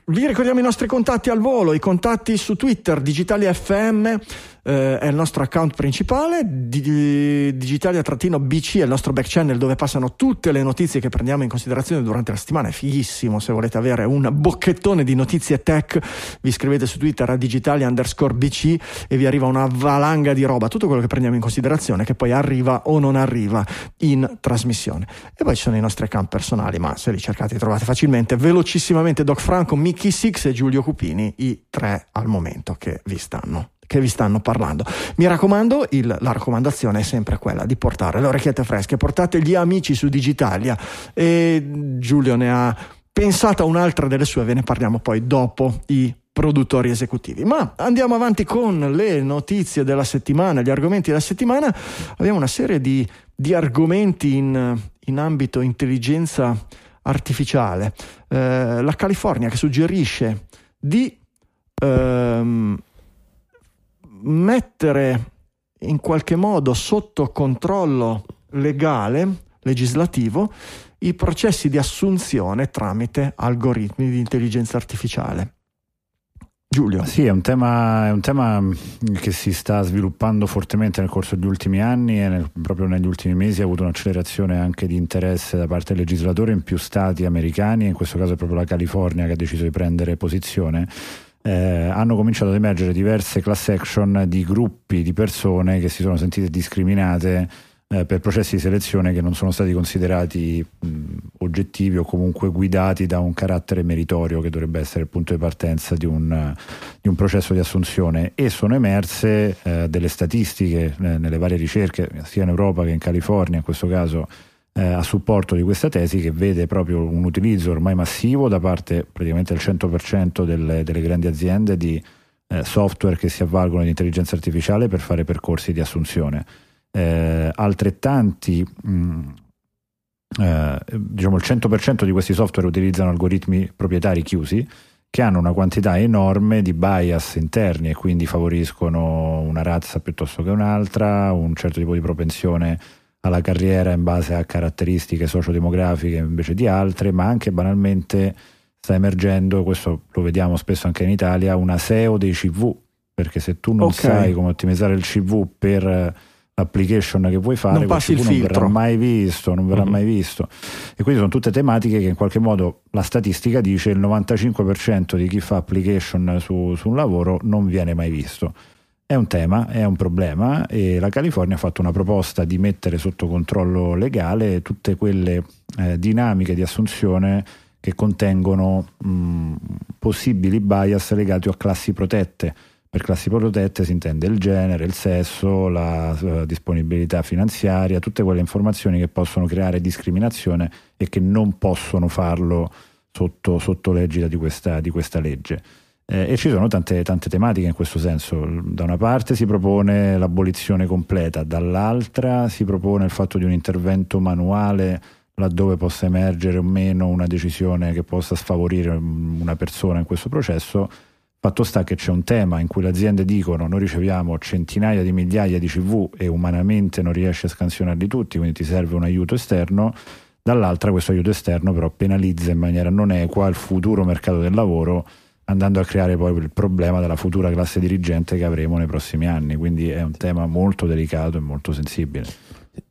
vi ricordiamo i nostri contatti al volo, i contatti su Twitter, Digitali FM eh, è il nostro account principale, di, Digitalia-BC è il nostro back channel dove passano tutte le notizie che prendiamo in considerazione durante la settimana, è fighissimo se volete avere un bocchettone di notizie tech, vi scrivete su Twitter a Digitalia underscore BC e vi arriva una valanga di roba, tutto quello che prendiamo in considerazione che poi arriva o non arriva in trasmissione. E poi ci sono i nostri account personali, ma se li cercate li trovate facilmente, velocissimamente Doc Franco, Mickey Six e Giulio Cupini, i tre al momento che vi stanno che vi stanno parlando. Mi raccomando, il, la raccomandazione è sempre quella di portare le orecchiette fresche, portate gli amici su Digitalia e Giulio ne ha pensata un'altra delle sue, ve ne parliamo poi dopo i produttori esecutivi. Ma andiamo avanti con le notizie della settimana, gli argomenti della settimana. Abbiamo una serie di, di argomenti in, in, ambito intelligenza artificiale. Eh, la California che suggerisce di ehm, mettere in qualche modo sotto controllo legale, legislativo, i processi di assunzione tramite algoritmi di intelligenza artificiale. Giulio. Sì, è un, tema, è un, tema, che si sta sviluppando fortemente nel corso degli ultimi anni e nel, proprio negli ultimi mesi ha avuto un'accelerazione anche di interesse da parte del legislatore in più stati americani, in questo caso è proprio la California che ha deciso di prendere posizione. Eh, hanno cominciato ad emergere diverse class action di gruppi di persone che si sono sentite discriminate eh, per processi di selezione che non sono stati considerati mh, oggettivi o comunque guidati da un carattere meritorio che dovrebbe essere il punto di partenza di un, di un processo di assunzione. E sono emerse eh, delle statistiche eh, nelle varie ricerche sia in Europa che in California in questo caso eh, a supporto di questa tesi che vede proprio un utilizzo ormai massivo da parte praticamente del 100% delle, delle grandi aziende di eh, software che si avvalgono di intelligenza artificiale per fare percorsi di assunzione. Eh, altrettanti, mh, mm, eh, diciamo il 100% di questi software utilizzano algoritmi proprietari chiusi che hanno una quantità enorme di bias interni e quindi favoriscono una razza piuttosto che un'altra, un certo tipo di propensione alla carriera in base a caratteristiche sociodemografiche invece di altre, ma anche banalmente sta emergendo, questo lo vediamo spesso anche in Italia, una SEO dei CV, perché se tu non okay. sai come ottimizzare il CV per l'application che vuoi fare, non passi il non verrà mai visto, non verrà mm-hmm. mai visto. E quindi sono tutte tematiche che in qualche modo la statistica dice il 95% di chi fa application su, su un lavoro non viene mai visto. È un tema, è un problema e la California ha fatto una proposta di mettere sotto controllo legale tutte quelle eh, dinamiche di assunzione che contengono mh, possibili bias legati a classi protette per classi protette si intende il genere, il sesso, la uh, disponibilità finanziaria, tutte quelle informazioni che possono creare discriminazione e che non possono farlo sotto, sotto l'egida di questa, di questa legge. Eh, e ci sono tante, tante, tematiche in questo senso. Da una parte si propone l'abolizione completa, dall'altra si propone il fatto di un intervento manuale laddove possa emergere o meno una decisione che possa sfavorire una persona in questo processo Fatto sta che c'è un tema in cui le aziende dicono noi riceviamo centinaia di migliaia di CV e umanamente non riesci a scansionarli tutti, quindi ti serve un aiuto esterno, dall'altra questo aiuto esterno però penalizza in maniera non equa il futuro mercato del lavoro andando a creare poi il problema della futura classe dirigente che avremo nei prossimi anni, quindi è un tema molto delicato e molto sensibile.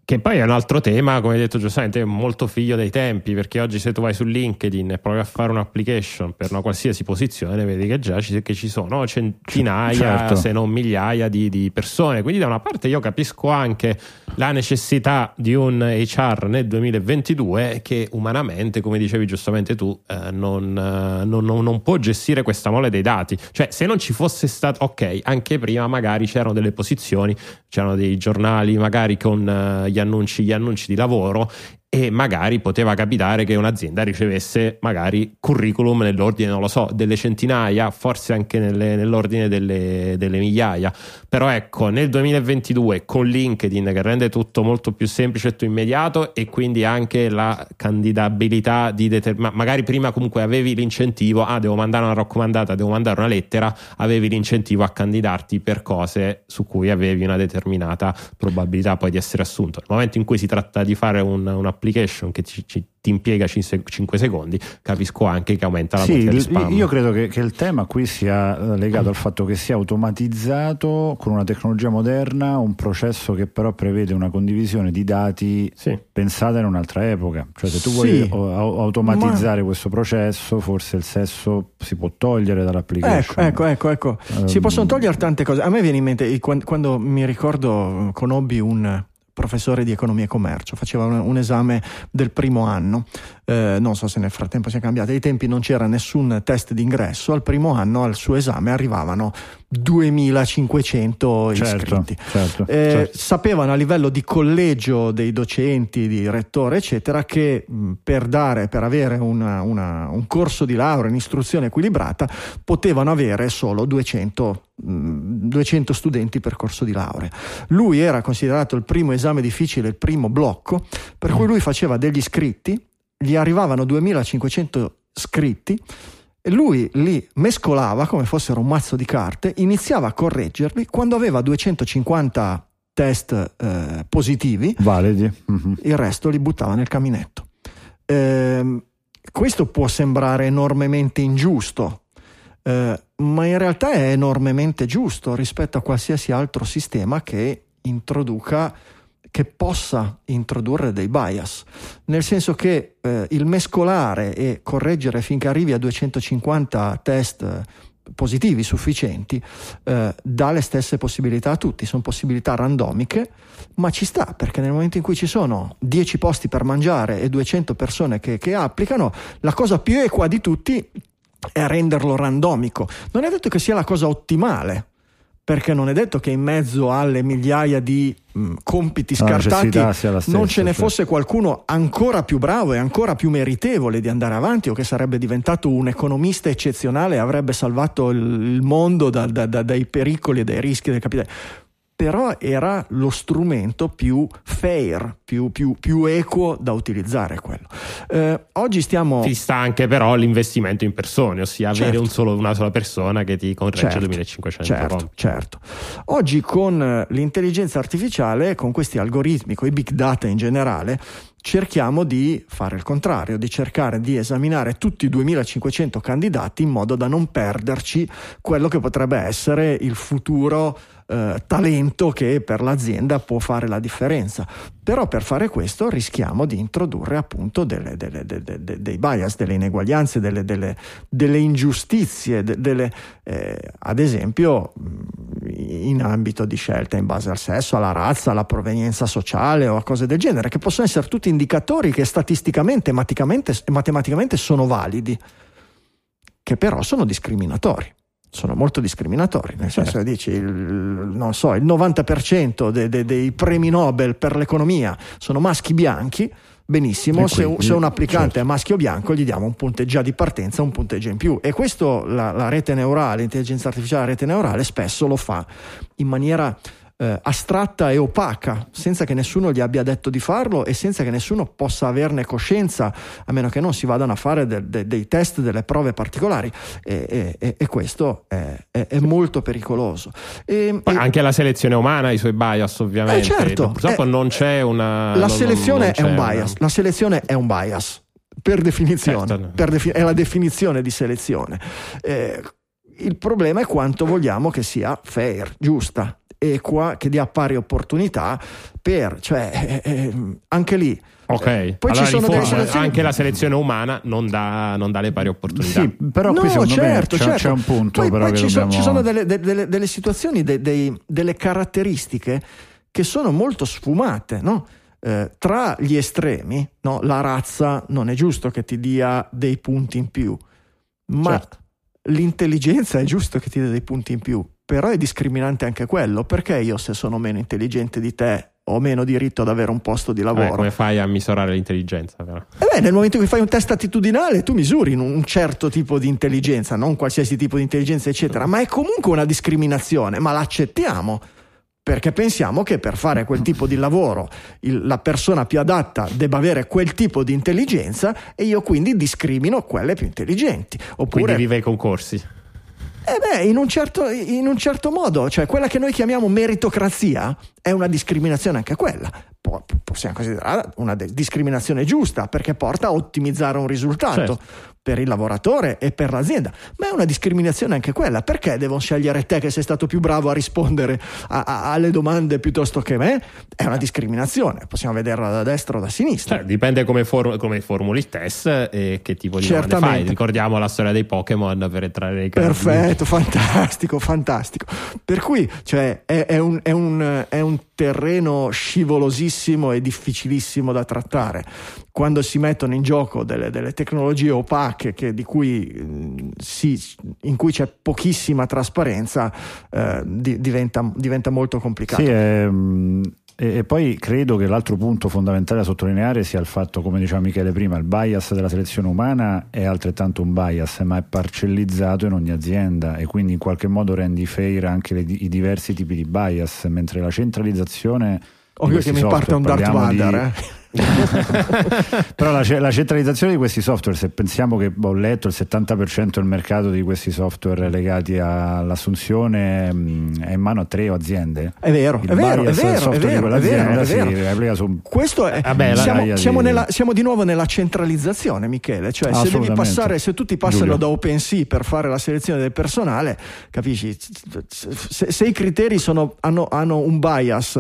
Che poi è un altro tema, come hai detto giustamente, molto figlio dei tempi, perché oggi se tu vai su LinkedIn e provi a fare un'application per una qualsiasi posizione, vedi che già ci, che ci sono centinaia, certo. se non migliaia di, di, persone. Quindi da una parte io capisco anche la necessità di un HR nel 2022 che umanamente, come dicevi giustamente tu, eh, non, eh, non, non, non può gestire questa mole dei dati. Cioè se non ci fosse stato, ok, anche prima magari c'erano delle posizioni, c'erano dei giornali magari con eh, gli annunci, gli annunci di lavoro e magari poteva capitare che un'azienda ricevesse magari curriculum nell'ordine, non lo so, delle centinaia, forse anche nelle, nell'ordine delle, delle, migliaia. Però ecco, nel 2022 con LinkedIn che rende tutto molto più semplice e immediato e quindi anche la candidabilità di determinare, magari prima comunque avevi l'incentivo, ah devo mandare una raccomandata, devo mandare una lettera, avevi l'incentivo a candidarti per cose su cui avevi una determinata probabilità poi di essere assunto. Nel momento in cui si tratta di fare un, una application che ci, ci, ti impiega 5 secondi, capisco anche che aumenta la sì, di spam. Io credo che, che, il tema qui sia legato al fatto che sia automatizzato con una tecnologia moderna, un processo che però prevede una condivisione di dati sì. pensata in un'altra epoca. Cioè se tu vuoi sì, automatizzare ma... questo processo, forse il sesso si può togliere dall'application. Ecco, ecco, ecco. ecco. Um... Si possono togliere tante cose. A me viene in mente, quando, quando mi ricordo conobbi un professore di economia e commercio, faceva un, un esame del primo anno, eh, non so se nel frattempo sia cambiato, ai tempi non c'era nessun test d'ingresso, al primo anno al suo esame arrivavano 2500 certo, iscritti. Certo, eh, certo. Sapevano a livello di collegio dei docenti, di rettore, eccetera, che mh, per dare, per avere una, una, un corso di laurea, un'istruzione equilibrata, potevano avere solo 200 200 studenti per corso di laurea. Lui era considerato il primo esame difficile, il primo blocco, per cui lui faceva degli scritti, gli arrivavano 2500 scritti e lui li mescolava come fossero un mazzo di carte, iniziava a correggerli, quando aveva 250 test eh, positivi, validi, mm-hmm. il resto li buttava nel caminetto. Eh, questo può sembrare enormemente ingiusto, eh, ma in realtà è enormemente giusto rispetto a qualsiasi altro sistema che introduca che possa introdurre dei bias, nel senso che eh, il mescolare e correggere finché arrivi a 250 test eh, positivi sufficienti eh, dà le stesse possibilità a tutti, sono possibilità randomiche, ma ci sta perché nel momento in cui ci sono 10 posti per mangiare e 200 persone che, che applicano, la cosa più equa di tutti è renderlo randomico. Non è detto che sia la cosa ottimale, perché non è detto che in mezzo alle migliaia di mh, compiti scartati stessa, non ce ne fosse qualcuno ancora più bravo e ancora più meritevole di andare avanti o che sarebbe diventato un economista eccezionale e avrebbe salvato il, il mondo da, da, da, dai pericoli e dai rischi del capitale però era lo strumento più fair, più, più, più equo da utilizzare quello. Eh, oggi stiamo... Ci sta anche però l'investimento in persone, ossia certo. avere un solo, una sola persona che ti corregge certo, 2500 certo, certo. Oggi con eh, l'intelligenza artificiale, con questi algoritmi, con i big data in generale, cerchiamo di fare il contrario, di cercare di esaminare tutti i 2500 candidati in modo da non perderci quello che potrebbe essere il futuro eh, talento che per l'azienda può fare la differenza. Però per fare questo rischiamo di introdurre appunto delle, delle, delle, dei bias, delle ineguaglianze, delle, ingiustizie, eh, ad esempio in ambito di scelta in base al sesso, alla razza, alla provenienza sociale o a cose del genere, che possono essere tutti indicatori che statisticamente e matematicamente sono validi, che però sono discriminatori sono molto discriminatori, nel senso che dici, il, non so, il 90% de, de, dei premi Nobel per l'economia sono maschi bianchi, benissimo, se, se, un applicante certo. è maschio bianco gli diamo un punteggio di partenza, un punteggio in più e questo la, la rete neurale, l'intelligenza artificiale, la rete neurale spesso lo fa in maniera eh, astratta e opaca, senza che nessuno gli abbia detto di farlo e senza che nessuno possa averne coscienza, a meno che non si vadano a fare de, de, dei test, delle prove particolari. E, e, e questo è, è, molto pericoloso. E, anche la selezione umana ha i suoi bias, ovviamente. Eh certo, Purtroppo eh, non c'è una. La non, selezione non è un bias. Una... La selezione è un bias. Per definizione, certo. per defi- è la definizione di selezione. Eh, il problema è quanto vogliamo che sia fair, giusta, equa che dia pari opportunità per, cioè, eh, eh anche lì. Ok, eh, poi allora ci sono delle selezioni... anche la selezione umana non dà, non dà, le pari opportunità. Sì, però qui no, certo, me c'è, certo. c'è, un punto. Poi, poi ci, dobbiamo... so, ci, sono delle, delle, delle situazioni, de, dei, delle caratteristiche che sono molto sfumate, no? Eh, tra gli estremi, no? la razza non è giusto che ti dia dei punti in più, ma certo. l'intelligenza è giusto che ti dia dei punti in più però è discriminante anche quello, perché io se sono meno intelligente di te ho meno diritto ad avere un posto di lavoro. Eh, come fai a misurare l'intelligenza? Però? Eh beh, nel momento in cui fai un test attitudinale, tu misuri un certo tipo di intelligenza, non qualsiasi tipo di intelligenza, eccetera, ma è comunque una discriminazione, ma l'accettiamo. Perché pensiamo che per fare quel tipo di lavoro il, la persona più adatta debba avere quel tipo di intelligenza e io quindi discrimino quelle più intelligenti. Oppure, quindi vive i concorsi. Eh beh, in un, certo, in un certo modo, cioè quella che noi chiamiamo meritocrazia è una discriminazione anche quella. possiamo considerare una discriminazione giusta perché porta a ottimizzare un risultato. Certo per il lavoratore e per l'azienda, ma è una discriminazione anche quella. Perché devono scegliere te che sei stato più bravo a rispondere a, a, alle domande piuttosto che me? È una discriminazione, possiamo vederla da destra o da sinistra. Cioè, dipende come, for- come, formuli il test e che tipo di domande fai. Ricordiamo la storia dei Pokémon per entrare nei casi. Perfetto, fantastico, fantastico. Per cui cioè, è, è, un, è, un, è un terreno scivolosissimo e difficilissimo da trattare. Quando si mettono in gioco delle, delle tecnologie opache di cui, si, in cui c'è pochissima trasparenza, eh, diventa, diventa, molto complicato. Sì, ehm, e, poi credo che l'altro punto fondamentale da sottolineare sia il fatto, come diceva Michele prima, il bias della selezione umana è altrettanto un bias, ma è parcellizzato in ogni azienda e quindi in qualche modo rendi fair anche le, i diversi tipi di bias, mentre la centralizzazione... Ovvio che mi parte un Darth Vader, eh? Però la, la, centralizzazione di questi software, se pensiamo che ho letto il 70% del mercato di questi software legati all'assunzione mh, è in mano a tre aziende. È vero, il è vero, è vero, è vero, è vero, è vero. Su... Questo è, Vabbè, siamo, siamo, nella, siamo, di nuovo nella centralizzazione, Michele. Cioè, se devi passare, se tutti passano Giulio. da OpenSea per fare la selezione del personale, capisci? Se, se i criteri sono, hanno, hanno un bias,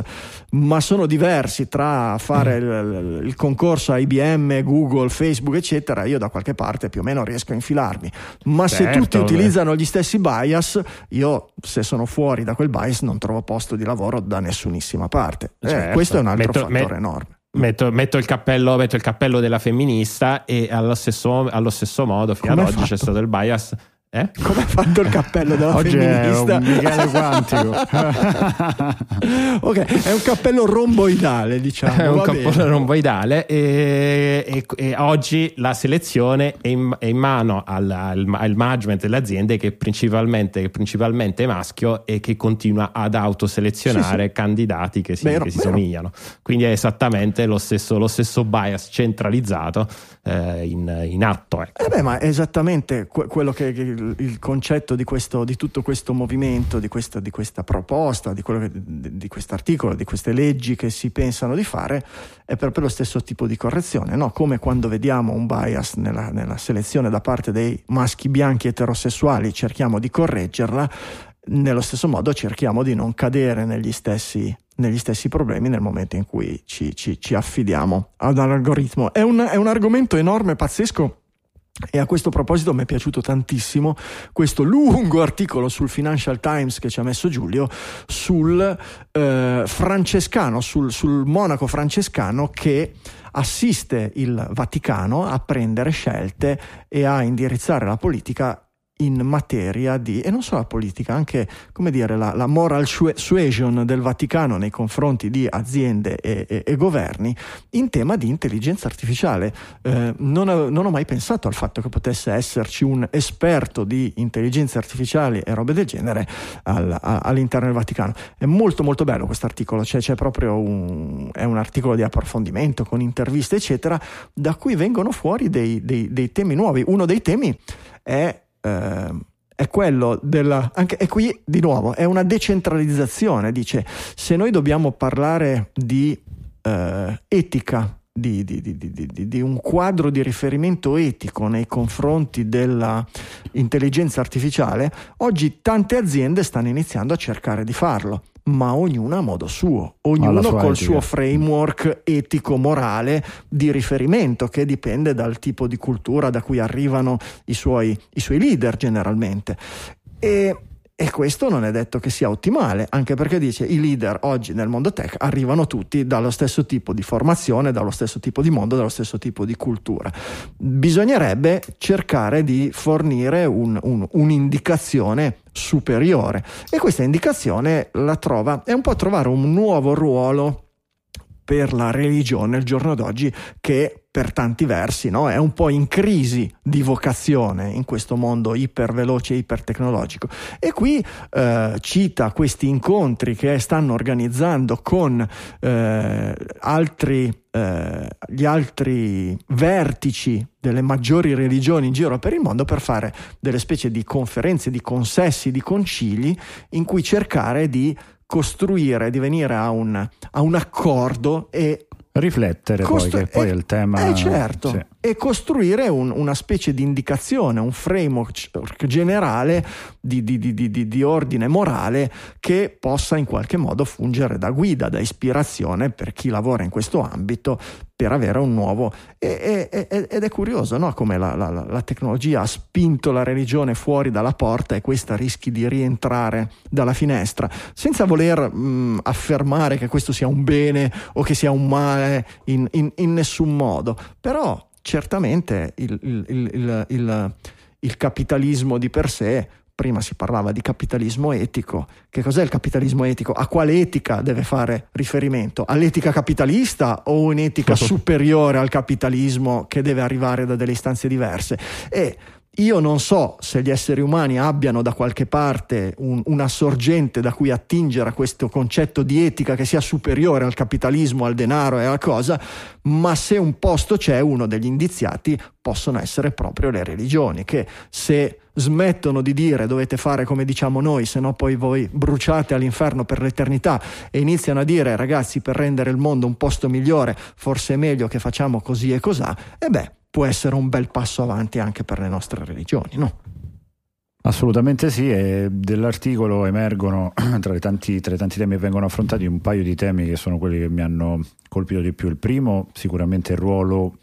ma sono diversi tra fare mm. il, il, concorso a IBM, Google, Facebook, eccetera, io da qualche parte più o meno riesco a infilarmi. Ma certo, se tutti beh. utilizzano gli stessi bias, io se sono fuori da quel bias non trovo posto di lavoro da nessunissima parte. Eh, certo. questo è un altro metto, fattore met- enorme. Metto, metto, il cappello, metto, il cappello, della femminista e allo stesso, allo stesso modo fino Come ad oggi c'è stato il bias eh? Come ha fatto il cappello della Oggi femminista? È un Michele Quantico. ok, è un cappello romboidale, diciamo. È un cappello bene. romboidale e, e, e, oggi la selezione è in, è in mano al, al, al, management delle aziende che principalmente, che principalmente è maschio e che continua ad autoselezionare sì, sì. candidati che si, vero, che si somigliano. Quindi è esattamente lo stesso, lo stesso bias centralizzato eh, in, in, atto. Ecco. Eh beh, ma è esattamente quello che, che il, concetto di, questo, di, tutto questo movimento, di questa, di questa proposta, di, che, di questo articolo, di queste leggi che si pensano di fare, è proprio lo stesso tipo di correzione, no? come quando vediamo un bias nella, nella selezione da parte dei maschi bianchi eterosessuali, cerchiamo di correggerla, nello stesso modo cerchiamo di non cadere negli stessi negli stessi problemi nel momento in cui ci, ci, ci affidiamo ad un algoritmo. È un, è un argomento enorme, pazzesco. E a questo proposito mi è piaciuto tantissimo questo lungo articolo sul Financial Times che ci ha messo Giulio sul eh, francescano, sul, sul monaco francescano che assiste il Vaticano a prendere scelte e a indirizzare la politica in materia di, e non solo la politica, anche come dire, la, la moral suasion del Vaticano nei confronti di aziende e, e, e governi in tema di intelligenza artificiale. Eh, non, ho, non, ho, mai pensato al fatto che potesse esserci un esperto di intelligenza artificiale e robe del genere al, a, all'interno del Vaticano. È molto molto bello questo articolo, cioè c'è proprio un, è un articolo di approfondimento con interviste eccetera, da cui vengono fuori dei, dei, dei temi nuovi. Uno dei temi è eh, è quello della, anche, e qui di nuovo è una decentralizzazione, dice se noi dobbiamo parlare di eh, etica, di, di, di, di, un quadro di riferimento etico nei confronti dell'intelligenza artificiale, oggi tante aziende stanno iniziando a cercare di farlo ma ognuno a modo suo, ognuno col etica. suo framework etico-morale di riferimento che dipende dal tipo di cultura da cui arrivano i suoi, i suoi leader generalmente. E e questo non è detto che sia ottimale, anche perché dice i leader oggi nel mondo tech arrivano tutti dallo stesso tipo di formazione, dallo stesso tipo di mondo, dallo stesso tipo di cultura. Bisognerebbe cercare di fornire un, un, un'indicazione superiore e questa indicazione la trova, è un po' trovare un nuovo ruolo per la religione il giorno d'oggi che per tanti versi no? è un po' in crisi di vocazione in questo mondo iperveloce e ipertecnologico. E qui eh, cita questi incontri che stanno organizzando con eh, altri, eh, gli altri vertici delle maggiori religioni in giro per il mondo per fare delle specie di conferenze, di consessi, di concili in cui cercare di costruire, di venire a un, a un accordo e riflettere Costru- poi, che poi è il tema eh certo sì. e costruire un, una specie di indicazione un framework generale di, di, di, di, ordine morale che possa in qualche modo fungere da guida da ispirazione per chi lavora in questo ambito per avere un nuovo e, e, ed è curioso no? come la, la, la, tecnologia ha spinto la religione fuori dalla porta e questa rischi di rientrare dalla finestra senza voler mh, affermare che questo sia un bene o che sia un male in, in, in nessun modo però certamente il, il, il, il capitalismo di per sé prima si parlava di capitalismo etico. Che cos'è il capitalismo etico? A quale etica deve fare riferimento? All'etica capitalista o un'etica superiore al capitalismo che deve arrivare da delle istanze diverse? E io non so se gli esseri umani abbiano da qualche parte un, una sorgente da cui attingere a questo concetto di etica che sia superiore al capitalismo, al denaro e alla cosa, ma se un posto c'è, uno degli indiziati possono essere proprio le religioni, che se smettono di dire dovete fare come diciamo noi, se no poi voi bruciate all'inferno per l'eternità e iniziano a dire ragazzi per rendere il mondo un posto migliore forse è meglio che facciamo così e cosà, e beh, può essere un bel passo avanti anche per le nostre religioni, no? Assolutamente sì, e dell'articolo emergono tra, i tanti, tra i tanti temi che vengono affrontati un paio di temi che sono quelli che mi hanno colpito di più. Il primo, sicuramente il ruolo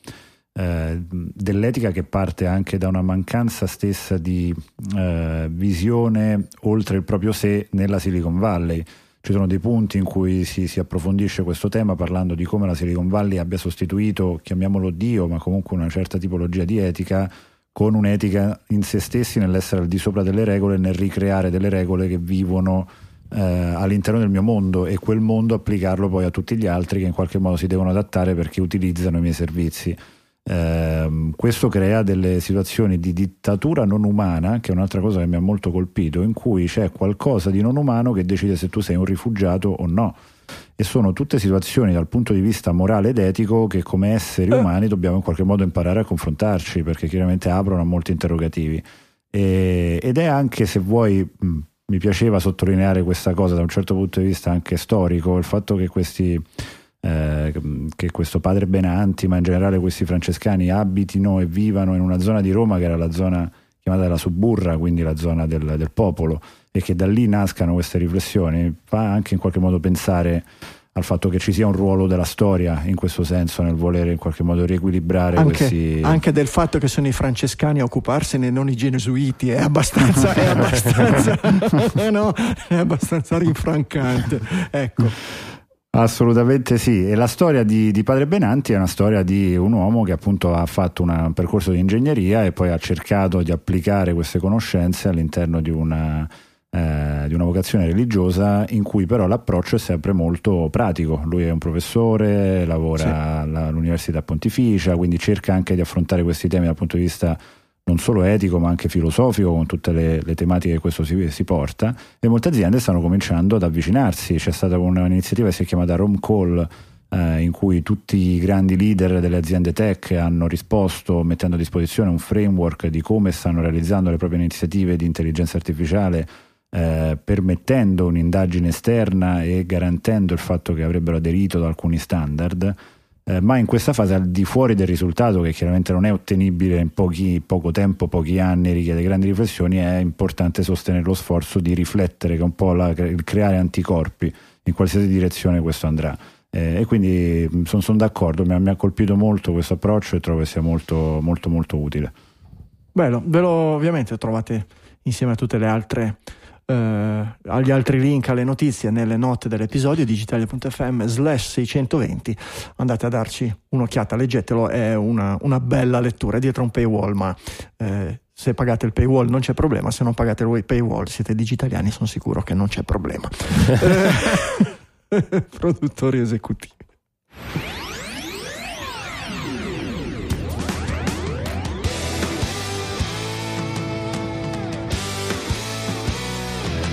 eh, dell'etica che parte anche da una mancanza stessa di eh, visione oltre il proprio sé nella Silicon Valley. Ci sono dei punti in cui si, si, approfondisce questo tema parlando di come la Silicon Valley abbia sostituito, chiamiamolo Dio, ma comunque una certa tipologia di etica con un'etica in se stessi nell'essere al di sopra delle regole, nel ricreare delle regole che vivono eh, all'interno del mio mondo e quel mondo applicarlo poi a tutti gli altri che in qualche modo si devono adattare perché utilizzano i miei servizi. Eh, questo crea delle situazioni di dittatura non umana, che è un'altra cosa che mi ha molto colpito, in cui c'è qualcosa di non umano che decide se tu sei un rifugiato o no. E sono tutte situazioni dal punto di vista morale ed etico che come esseri eh. umani dobbiamo in qualche modo imparare a confrontarci, perché chiaramente aprono a molti interrogativi. E, ed è anche, se vuoi, mh, mi piaceva sottolineare questa cosa da un certo punto di vista anche storico, il fatto che questi eh, che questo padre Benanti, ma in generale questi francescani abitino e vivano in una zona di Roma che era la zona chiamata la Suburra, quindi la zona del, del popolo, e che da lì nascano queste riflessioni, fa anche in qualche modo pensare al fatto che ci sia un ruolo della storia in questo senso nel volere in qualche modo riequilibrare anche, questi... anche del fatto che sono i francescani a occuparsene non i gesuiti è abbastanza è abbastanza, no, è abbastanza rinfrancante. Ecco Assolutamente sì, e la storia di, di, Padre Benanti è una storia di un uomo che appunto ha fatto una, un percorso di ingegneria e poi ha cercato di applicare queste conoscenze all'interno di una, eh, di una vocazione religiosa in cui però l'approccio è sempre molto pratico. Lui è un professore, lavora sì. all'Università Pontificia, quindi cerca anche di affrontare questi temi dal punto di vista non solo etico ma anche filosofico con tutte le, le tematiche che questo si, si, porta e molte aziende stanno cominciando ad avvicinarsi. C'è stata un'iniziativa che si è chiamata Rome Call eh, in cui tutti i grandi leader delle aziende tech hanno risposto mettendo a disposizione un framework di come stanno realizzando le proprie iniziative di intelligenza artificiale eh, permettendo un'indagine esterna e garantendo il fatto che avrebbero aderito ad alcuni standard eh, ma in questa fase al di fuori del risultato che chiaramente non è ottenibile in pochi, poco tempo, pochi anni, richiede grandi riflessioni, è importante sostenere lo sforzo di riflettere che un po' la, creare anticorpi in qualsiasi direzione questo andrà. Eh, e quindi sono son d'accordo, mi ha, mi ha, colpito molto questo approccio e trovo che sia molto molto molto utile. Bello, ve lo ovviamente trovate insieme a tutte le altre eh, agli altri link alle notizie nelle note dell'episodio digitalia.fm slash 620 andate a darci un'occhiata leggetelo è una, una bella lettura dietro un paywall ma eh, se pagate il paywall non c'è problema se non pagate il paywall siete digitaliani sono sicuro che non c'è problema. Eh, produttori esecutivi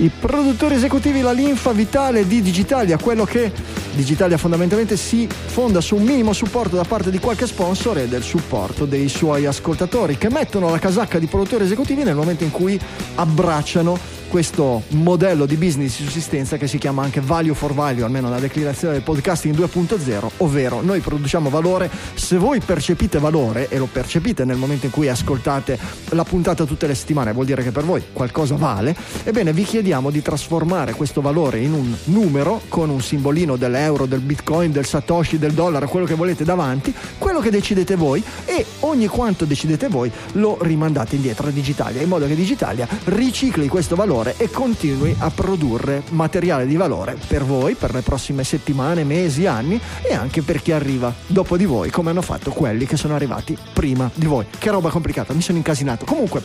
i produttori esecutivi, la linfa vitale di Digitalia, quello che Digitalia fondamentalmente si fonda su un minimo supporto da parte di qualche sponsor e del supporto dei suoi ascoltatori che mettono la casacca di produttori esecutivi nel momento in cui abbracciano questo modello di business di sussistenza che si chiama anche value for value, almeno la declinazione del podcasting 2.0, ovvero noi produciamo valore, se voi percepite valore e lo percepite nel momento in cui ascoltate la puntata tutte le settimane, vuol dire che per voi qualcosa vale, ebbene vi chiediamo di trasformare questo valore in un numero con un simbolino dell'euro, del bitcoin, del satoshi, del dollaro, quello che volete davanti, quello che decidete voi e ogni quanto decidete voi lo rimandate indietro a Digitalia, in modo che Digitalia ricicli questo valore e continui a produrre materiale di valore per voi, per le prossime settimane, mesi, anni e anche per chi arriva dopo di voi, come hanno fatto quelli che sono arrivati prima di voi. Che roba complicata, mi sono incasinato. Comunque,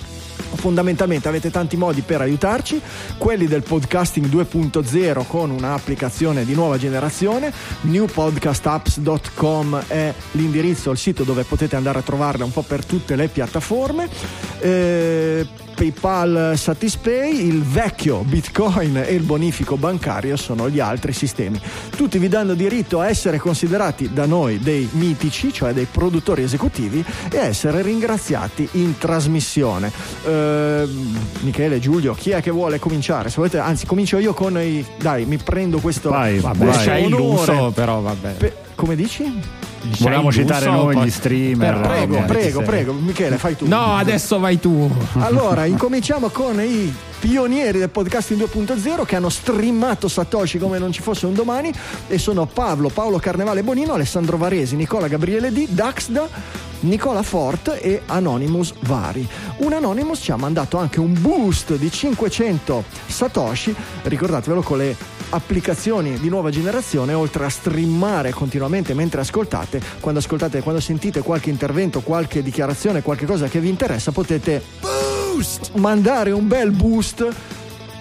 fondamentalmente avete tanti modi per aiutarci, quelli del podcasting 2.0 con un'applicazione di nuova generazione, newpodcastapps.com è l'indirizzo l'indirizzo, il sito dove potete andare a trovarla un po' per tutte le piattaforme. Eh, PayPal Satispay, il vecchio Bitcoin e il bonifico bancario sono gli altri sistemi. Tutti vi danno diritto a essere considerati da noi dei mitici, cioè dei produttori esecutivi, e a essere ringraziati in trasmissione. Eh, Michele, Giulio, chi è che vuole cominciare? Se volete, anzi, comincio io con i. Dai, mi prendo questo. Vai, Vabbè, vai. c'è onore. illuso, però vabbè. Pe- come dici? Volevamo citare noi gli streamer. Però- Prego, prego, prego. Michele, fai tu. No, adesso vai tu. Allora, incominciamo con i pionieri del podcasting 2.0 che hanno streamato Satoshi come non ci fosse un domani e sono Paolo, Paolo Carnevale Bonino, Alessandro Varesi, Nicola Gabriele D, Daxda, Nicola Fort e Anonymous Vari. Un Anonymous ci ha mandato anche un boost di 500 Satoshi, ricordatevelo con le applicazioni di nuova generazione, oltre a streamare continuamente mentre ascoltate, quando ascoltate, quando sentite qualche intervento, qualche dichiarazione, qualche cosa che vi interessa, potete boost, mandare un bel boost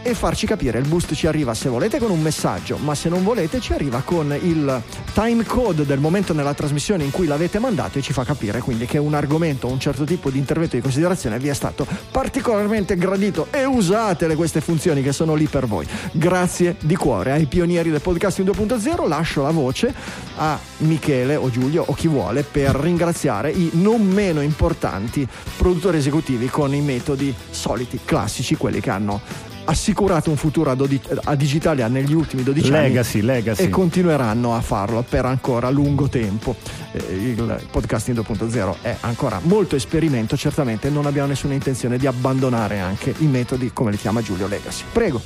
e farci capire. Il boost ci arriva se volete con un messaggio, ma se non volete ci arriva con il time code del momento nella trasmissione in cui l'avete mandato e ci fa capire quindi che un argomento, un certo tipo di intervento di considerazione vi è stato particolarmente gradito e usatele queste funzioni che sono lì per voi. Grazie di cuore ai pionieri del podcasting 2.0, lascio la voce a Michele o Giulio o chi vuole per ringraziare i non meno importanti produttori esecutivi con i metodi soliti, classici, quelli che hanno assicurato un futuro a, Dodi- a Digitalia negli ultimi 12 anni Legacy, legacy. e continueranno a farlo per ancora lungo tempo. Eh, il podcasting 2.0 è ancora molto esperimento, certamente non abbiamo nessuna intenzione di abbandonare anche i metodi come li chiama Giulio Legacy. Prego.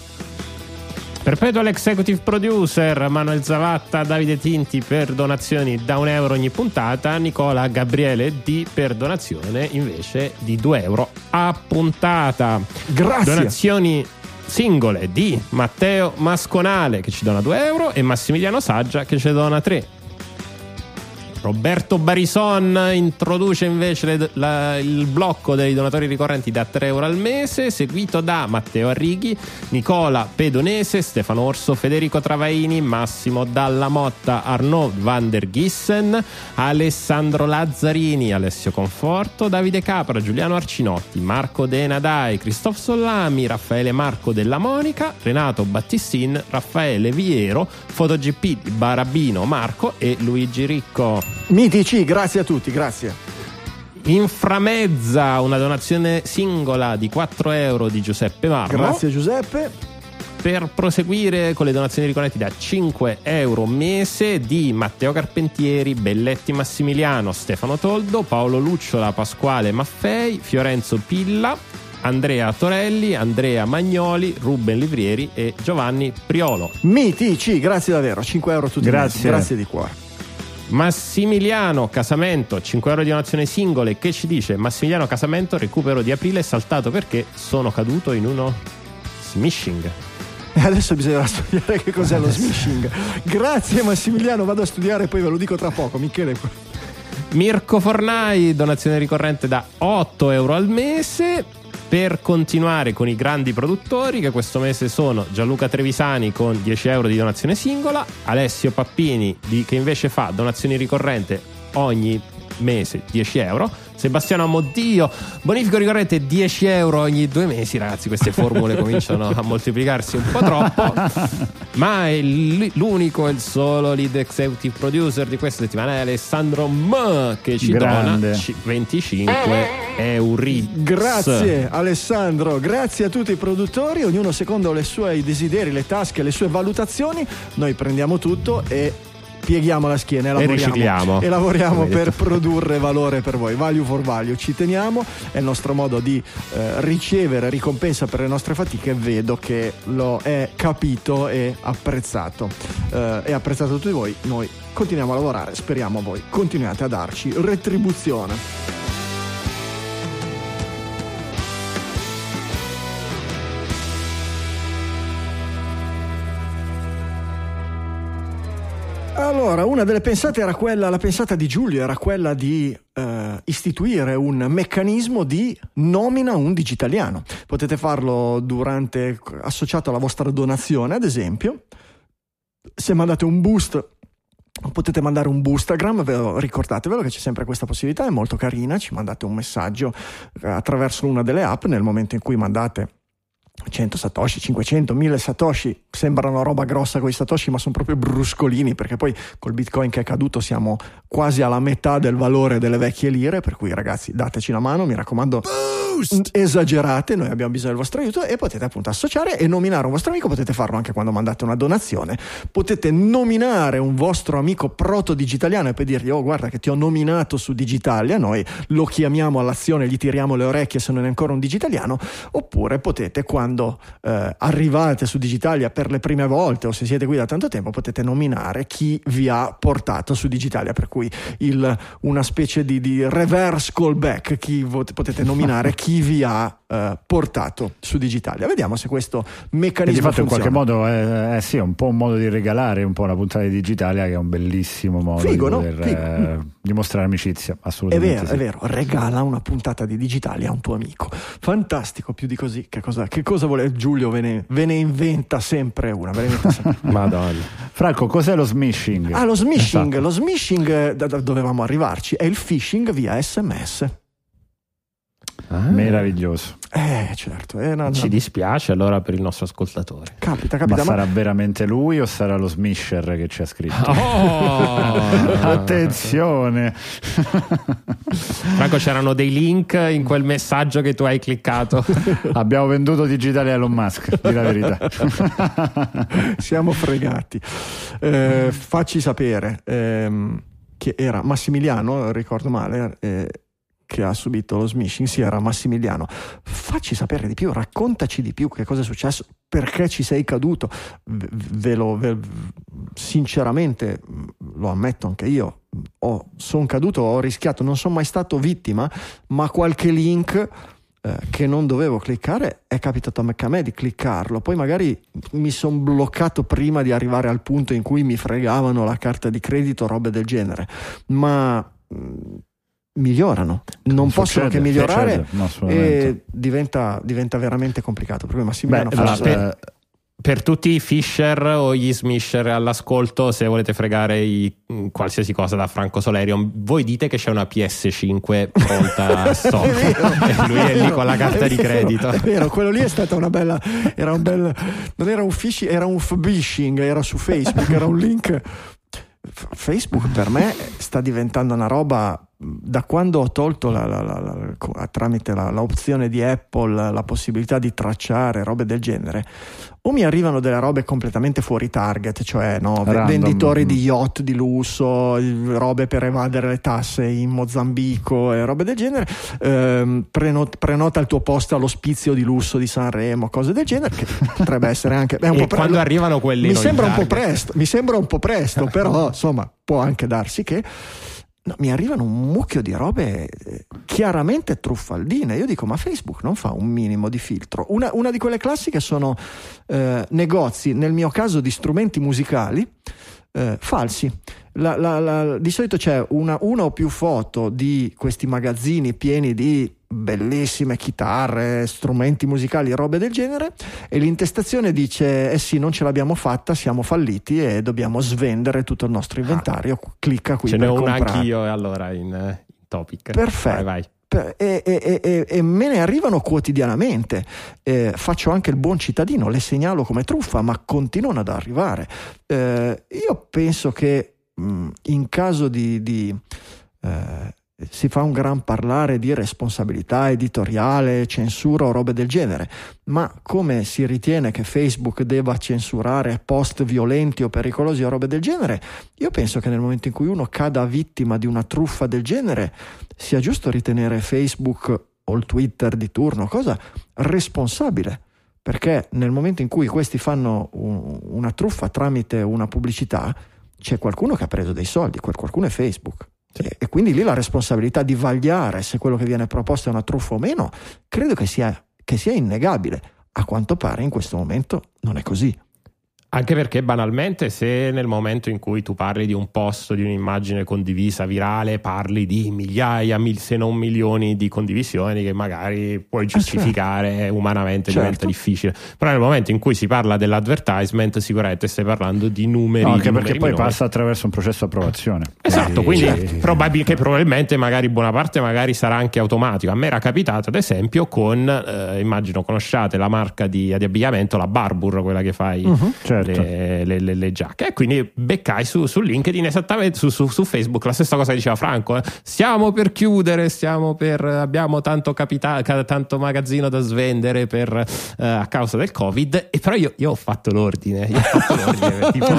Perpetual Executive Producer, Manuel Zavatta, Davide Tinti per donazioni da un euro ogni puntata, Nicola Gabriele D per donazione invece di 2 euro a puntata. Grazie. Donazioni singole di Matteo Masconale che ci dona 2 euro e Massimiliano Saggia che ci dona 3. Roberto Barison introduce invece le- la- il blocco dei donatori ricorrenti da 3 euro al mese, seguito da Matteo Arrighi, Nicola Pedonese, Stefano Orso, Federico Travaini, Massimo Dalla Motta, Arnaud van der Gissen, Alessandro Lazzarini, Alessio Conforto, Davide Capra, Giuliano Arcinotti, Marco De Nadai, Cristof Sollami, Raffaele Marco Della Monica, Renato Battistin, Raffaele Viero, FotoGP Barabino Marco e Luigi Ricco. Mitici, grazie a tutti, grazie. Inframezza una donazione singola di 4 euro di Giuseppe Marmo Grazie Giuseppe. per proseguire con le donazioni ricorrenti da 5 euro mese di Matteo Carpentieri, Belletti Massimiliano, Stefano Toldo, Paolo Lucciola, Pasquale Maffei, Fiorenzo Pilla, Andrea Torelli, Andrea Magnoli, Ruben Livrieri e Giovanni Priolo. Mitici, grazie davvero, 5 euro tutti. Grazie. Grazie di cuore. Massimiliano Casamento, 5 euro di donazione singole, che ci dice Massimiliano Casamento, recupero di aprile saltato perché sono caduto in uno smishing. E adesso bisognerà studiare che cos'è lo smishing. Grazie Massimiliano, vado a studiare poi ve lo dico tra poco. Michele. Mirko Fornai, donazione ricorrente da 8 euro al mese. Per continuare con i grandi produttori, che questo mese sono Gianluca Trevisani con 10 euro di donazione singola, Alessio Pappini di- che invece fa donazioni ricorrente ogni mese 10 euro, Sebastiano Amoddio, bonifico ricorrente 10 euro ogni due mesi, ragazzi, queste formule cominciano a moltiplicarsi un po' troppo, ma è l'unico e il solo lead executive producer di questa settimana è Alessandro M che ci Grande. dona ci- 25 euro. Grazie Alessandro, grazie a tutti i produttori, ognuno secondo le sue desideri, le tasche, le sue valutazioni. Noi prendiamo tutto e pieghiamo la schiena e lavoriamo, ricicliamo. e lavoriamo per produrre valore per voi. Value for value, ci teniamo, è il nostro modo di eh, ricevere ricompensa per le nostre fatiche. Vedo che lo è capito e apprezzato. Eh, è apprezzato da tutti voi. Noi continuiamo a lavorare, speriamo voi continuiate a darci retribuzione. Allora, una delle pensate era quella, la pensata di Giulio era quella di eh, istituire un meccanismo di nomina un digitaliano. Potete farlo durante, associato alla vostra donazione, ad esempio. Se mandate un boost Potete mandare un boostagram, ve lo- ricordatevelo che c'è sempre questa possibilità, è molto carina, ci mandate un messaggio eh, attraverso una delle app nel momento in cui mandate 100 satoshi, 500, 1000 satoshi, sembrano roba grossa con i satoshi ma sono proprio bruscolini perché poi col bitcoin che è caduto siamo quasi alla metà del valore delle vecchie lire, per cui ragazzi dateci la mano, mi raccomando esagerate, noi abbiamo bisogno del vostro aiuto e potete appunto associare e nominare un vostro amico, potete farlo anche quando mandate una donazione, potete nominare un vostro amico proto digitaliano e poi dirgli oh guarda che ti ho nominato su Digitalia, noi lo chiamiamo all'azione, gli tiriamo le orecchie se non è ancora un digitaliano, oppure potete quando eh, arrivate su Digitalia per le prime volte o se siete qui da tanto tempo potete nominare chi vi ha portato su Digitalia, per cui il- una specie di, di reverse callback, chi potete nominare chi vi ha eh, portato su Digitalia. Vediamo se questo E di meccanismo fatto in qualche modo è, è sì, è un po' un modo di regalare un po' una puntata di digitalia che è un bellissimo modo Figo, di poter eh, dimostrare amicizia, È assolutamente. vero, sì. è vero, regala una puntata di Digitalia a un tuo amico. Fantastico, più di così. Che cosa, che cosa vuole Giulio? Ve ne, ve ne inventa sempre una. Ve ne inventa sempre. Madonna. Franco, cos'è lo smishing? Ah, lo smishing, Esatto. lo smishing eh, da, da- dovevamo arrivarci, è il phishing via sms. Meraviglioso. Eh, certo, è una- Ci dispiace allora per il nostro ascoltatore. capita, Ma capita. sarà veramente lui o sarà lo smisher che ci ha scritto? Oh! Attenzione! Franco, c'erano dei link in quel messaggio che tu hai cliccato. Abbiamo venduto digitale a Elon Musk, di la verità. Siamo fregati. Eh, facci sapere ehm, che era Massimiliano, ricordo male, eh, che ha subito lo smishing. Sì, era Massimiliano. Facci sapere di più, raccontaci di più che cosa è successo, perché ci sei caduto. Ve lo, ve- sinceramente, lo ammetto anche io. sono caduto, ho rischiato, non sono mai stato vittima, ma qualche link eh, che non dovevo cliccare è capitato a me, a me di cliccarlo. Poi magari mi sono bloccato prima di arrivare al punto in cui mi fregavano la carta di credito, robe del genere. Ma mh, migliorano, non possono Succede, che migliorare succede, e diventa, diventa veramente complicato. Per cui Massimiliano Beh, sapere. eh, Per tutti i fisher o gli smisher all'ascolto, se volete fregare i- mm, qualsiasi cosa da Franco Solerium, voi dite che c'è una PS5 pronta a vero, e lui è lì con la carta di vero, credito. È vero, quello lì è stata una bella. Era un bel. Non era un phishing, era un phishing, era su Facebook, era un link. Facebook per me sta diventando una roba. Da quando ho tolto la- la- la- tramite la, l'opzione di Apple la possibilità di tracciare robe del genere, o mi arrivano delle robe completamente fuori target, cioè no, venditori di Mm. yacht di lusso, robe per evadere le tasse in Mozambico e robe del genere, ehm, preno- prenota il tuo posto all'ospizio di lusso di Sanremo, cose del genere, che potrebbe essere anche... E po' pre- quando arrivano quelli mi sembra un po' target. presto, mi sembra un po' presto, però insomma può anche darsi che no, mi arrivano un mucchio di robe eh, chiaramente truffaldine. Io dico, ma Facebook non fa un minimo di filtro. Una, una di quelle classiche sono eh, negozi, nel mio caso di strumenti musicali, eh, falsi. La- la- la- di solito c'è una, una o più foto di questi magazzini pieni di bellissime chitarre, strumenti musicali robe del genere e l'intestazione dice eh sì non ce l'abbiamo fatta, siamo falliti e dobbiamo svendere tutto il nostro inventario, clicca qui Ce n'è una anch'io allora in, eh, in topic. Perfetto. Vai, vai. E, e- e- e- e me ne arrivano quotidianamente. Eh, faccio anche il buon cittadino, le segnalo come truffa, ma continuano ad arrivare. Eh, io penso che mh, in caso di. di, eh, si fa un gran parlare di responsabilità editoriale, censura o robe del genere, ma come si ritiene che Facebook debba censurare post violenti o pericolosi o robe del genere, io penso che nel momento in cui uno cada vittima di una truffa del genere, sia giusto ritenere Facebook o il Twitter di turno, cosa responsabile. Perché nel momento in cui questi fanno un- una truffa tramite una pubblicità, c'è qualcuno che ha preso dei soldi, quel qualcuno è Facebook. E, e quindi lì la responsabilità di vagliare se quello che viene proposto è una truffa o meno, credo che sia, che sia innegabile. A quanto pare in questo momento non è così. Anche perché banalmente se nel momento in cui tu parli di un post, di un'immagine condivisa virale, parli di migliaia, mil, se non milioni di condivisioni che magari puoi giustificare umanamente Certo. diventa difficile. Però nel momento in cui si parla dell'advertisement sicuramente stai parlando di numeri. No, di anche numeri perché poi minori. passa attraverso un processo di approvazione. Esatto, Quindi- quindi probabil- che probabilmente magari buona parte magari sarà anche automatico. A me era capitato ad esempio con, eh, immagino conosciate la marca di, di abbigliamento, la Barbour, quella che fa i- certo. le, le- le- le giacche. E quindi beccai su, su LinkedIn esattamente su, su- su Facebook la stessa cosa che diceva Franco. eh. Stiamo per chiudere, stiamo per, abbiamo tanto, capita- ca- tanto magazzino da svendere per, eh, a causa del Covid. E però io, io ho fatto l'ordine. Io ho fatto l'ordine tipo,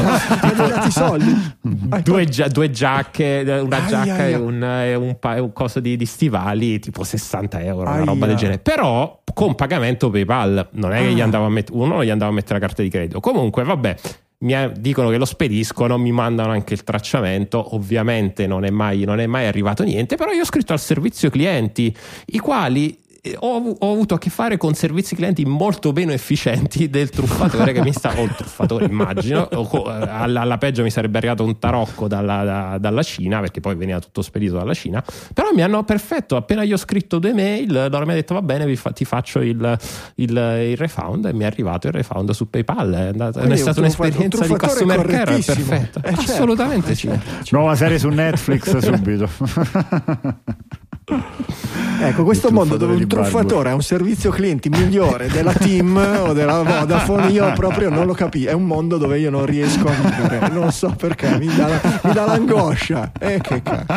i soldi? Due, gia- due giacche, una Aia, giacca aia. e un, e un, pa- un coso di, di stivali tipo 60 euro, una Aia. roba del genere. Però con pagamento PayPal, non è che gli Ah. andavo a mettere, uno non gli andavo a mettere la carta di credito. Comunque, vabbè. Mi dicono che lo spediscono, mi mandano anche il tracciamento. Ovviamente non è, mai, non è mai arrivato niente. Però io ho scritto al servizio clienti, i quali ho, ho avuto a che fare con servizi clienti molto meno efficienti del truffatore che mi sta o il truffatore immagino o eh, alla, alla peggio mi sarebbe arrivato un tarocco dalla, da- dalla Cina perché poi veniva tutto spedito dalla Cina però mi hanno perfetto appena io ho scritto due mail loro mi hanno detto va bene vi fa- ti faccio il, il, il refund e mi è arrivato il refund su PayPal è, Quindi è stata un'esperienza un di customer care perfetta Eh, certo. assolutamente Eh, sì certo. Nuova serie su Netflix subito. Ecco, questo Il mondo dove un truffatore ha un servizio clienti migliore della team o della Vodafone, io proprio non lo capisco. È un mondo dove io non riesco a vivere. Non so perché, mi dà, mi dà l'angoscia. E che cazzo.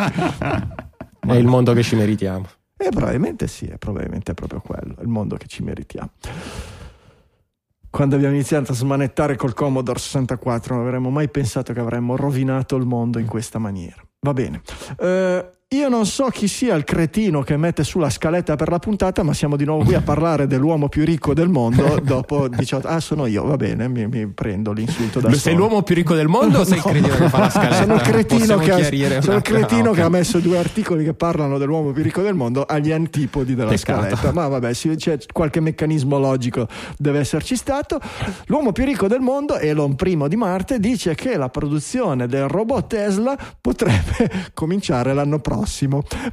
è il mondo che ci meritiamo E probabilmente sì, è probabilmente proprio quello, il mondo che ci meritiamo. Quando abbiamo iniziato a smanettare col Commodore 64 non avremmo mai pensato che avremmo rovinato il mondo in questa maniera. Va bene. Eh, io non so chi sia il cretino che mette sulla scaletta per la puntata, ma siamo di nuovo qui a parlare dell'uomo più ricco del mondo dopo 18... Ah, sono io, va bene, mi, mi prendo l'insulto da sei solo. l'uomo più ricco del mondo o sei il No. cretino che fa la scaletta? Sono il cretino, che ha, sono il cretino Ah, che ok. ha messo due articoli che parlano dell'uomo più ricco del mondo agli antipodi della Peccato. scaletta. Ma vabbè, c'è qualche meccanismo logico deve esserci stato. L'uomo più ricco del mondo, Elon I di Marte, dice che la produzione del robot Tesla potrebbe cominciare l'anno prossimo.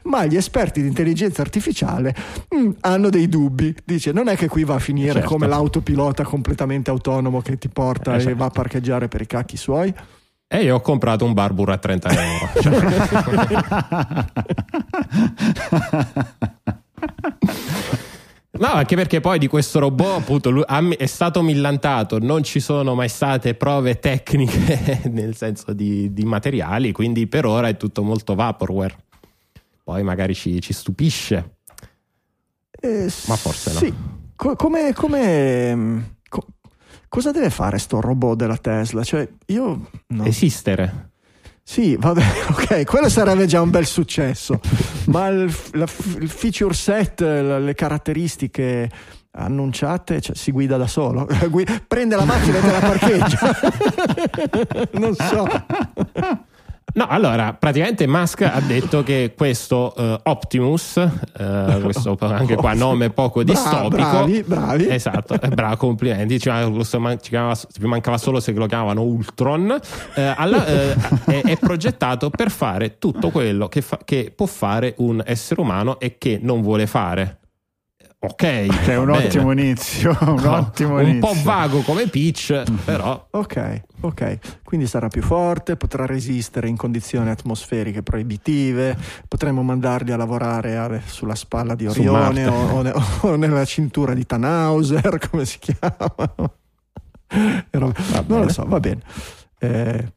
Ma gli esperti di intelligenza artificiale mm, hanno dei dubbi. Dice: non è che qui va a finire Certo. come l'autopilota completamente autonomo che ti porta Eh, e certo. va a parcheggiare per i cacchi suoi. E io ho comprato un Barbour a 30 euro. No, anche perché poi di questo robot appunto è stato millantato, non ci sono mai state prove tecniche nel senso di, di materiali, quindi per ora è tutto molto vaporware. Poi magari ci, ci stupisce. Eh, Ma forse no. Sì. Co- come, come- mm, co- cosa deve fare sto robot della Tesla? Cioè, io no. Esistere. Sì, vabbè, ok, quello sarebbe già un bel successo. ma il, la- il feature set, la- le caratteristiche annunciate, cioè, si guida da solo. Gui- Prende la macchina e te la parcheggia. non so. No, allora, praticamente Musk ha detto che questo eh, Optimus, eh, questo anche qua nome poco Bra- distopico, bravi, bravi. Esatto, eh, bravo, complimenti. Ci, man- ci chiamava- ci mancava solo se lo chiamavano Ultron. Eh, alla- eh, è, è progettato per fare tutto quello che, fa- che può fare un essere umano e che non vuole fare. Ok, è un bene. ottimo inizio. Un No, ottimo un inizio. po' vago come Peach, però Ok, ok. Quindi sarà più forte, potrà resistere in condizioni atmosferiche proibitive, potremo mandarli a lavorare a- sulla spalla di Orione o, o ne- o nella cintura di Tannhauser, come si robe- non lo so, va bene. Eh,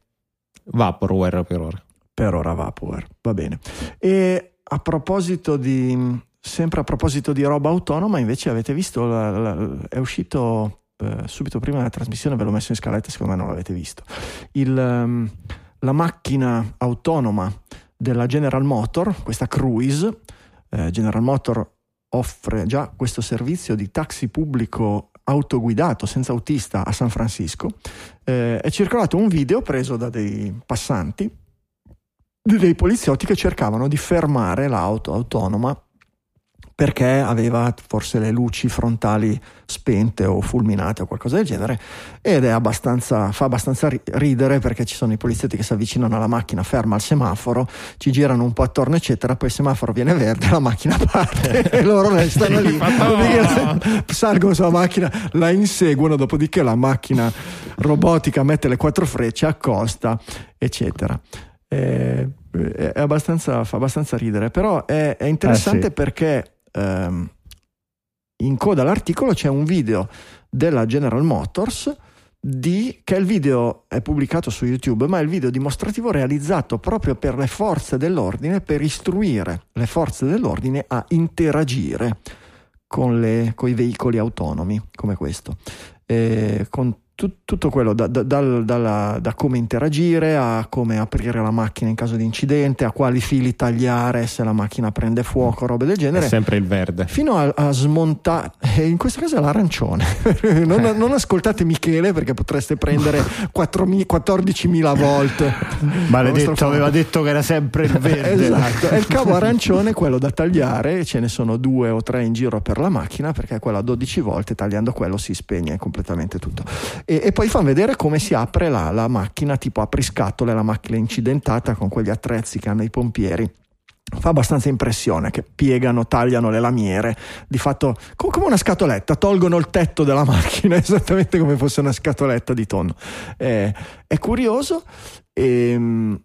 Vaporware per ora. per ora Vaporware, va bene. E a proposito di sempre a proposito di roba autonoma, invece avete visto la- la- è uscito eh, subito prima della trasmissione, ve l'ho messo in scaletta, secondo me non l'avete visto. Il, ehm, la macchina autonoma della General Motor, questa Cruise, eh, General Motor offre già questo servizio di taxi pubblico autoguidato senza autista a San Francisco. Eh, è circolato un video preso da dei passanti dei poliziotti che cercavano di fermare l'auto autonoma perché aveva forse le luci frontali spente o fulminate o qualcosa del genere ed è abbastanza, fa abbastanza ridere perché ci sono i poliziotti che si avvicinano alla macchina ferma al semaforo ci girano un po' attorno eccetera poi il semaforo viene verde la macchina parte e loro restano lì. salgono sulla macchina la inseguono dopodiché la macchina robotica mette le quattro frecce accosta eccetera. È, è abbastanza, fa abbastanza ridere però è, è interessante Eh, sì. perché ehm, in coda all'articolo c'è un video della General Motors di, che il video è pubblicato su YouTube, ma è il video dimostrativo realizzato proprio per le forze dell'ordine, per istruire le forze dell'ordine a interagire con, i veicoli autonomi come questo. Eh, con tutto quello da, da- dal- dalla- da come interagire a come aprire la macchina in caso di incidente, a quali fili tagliare se la macchina prende fuoco, robe del È genere sempre il verde. fino a, a smontare, e in questo caso è l'arancione. non, non ascoltate Michele perché potreste prendere 4.000 14.000 volte. Maledetto, aveva detto che era sempre il verde. Esatto, è il cavo arancione quello da tagliare, ce ne sono due o tre in giro per la macchina perché quello a 12 volte tagliando quello si spegne completamente tutto. E, e poi fanno vedere come si apre la, la macchina tipo apriscatole, la macchina incidentata con quegli attrezzi che hanno i pompieri. Fa abbastanza impressione che piegano, tagliano le lamiere, di fatto co- come una scatoletta, tolgono il tetto della macchina esattamente come fosse una scatoletta di tonno. Eh, è curioso e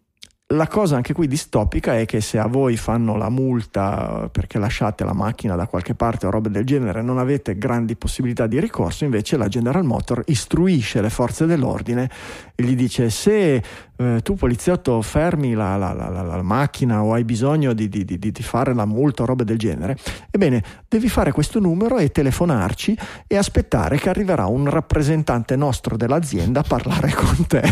la cosa anche qui distopica è che se a voi fanno la multa perché lasciate la macchina da qualche parte o robe del genere, non avete grandi possibilità di ricorso, invece la General Motor istruisce le forze dell'ordine e gli dice se eh, tu poliziotto fermi la, la- la- la- macchina o hai bisogno di, di- di- di fare la multa o robe del genere, ebbene devi fare questo numero e telefonarci e aspettare che arriverà un rappresentante nostro dell'azienda a parlare con te.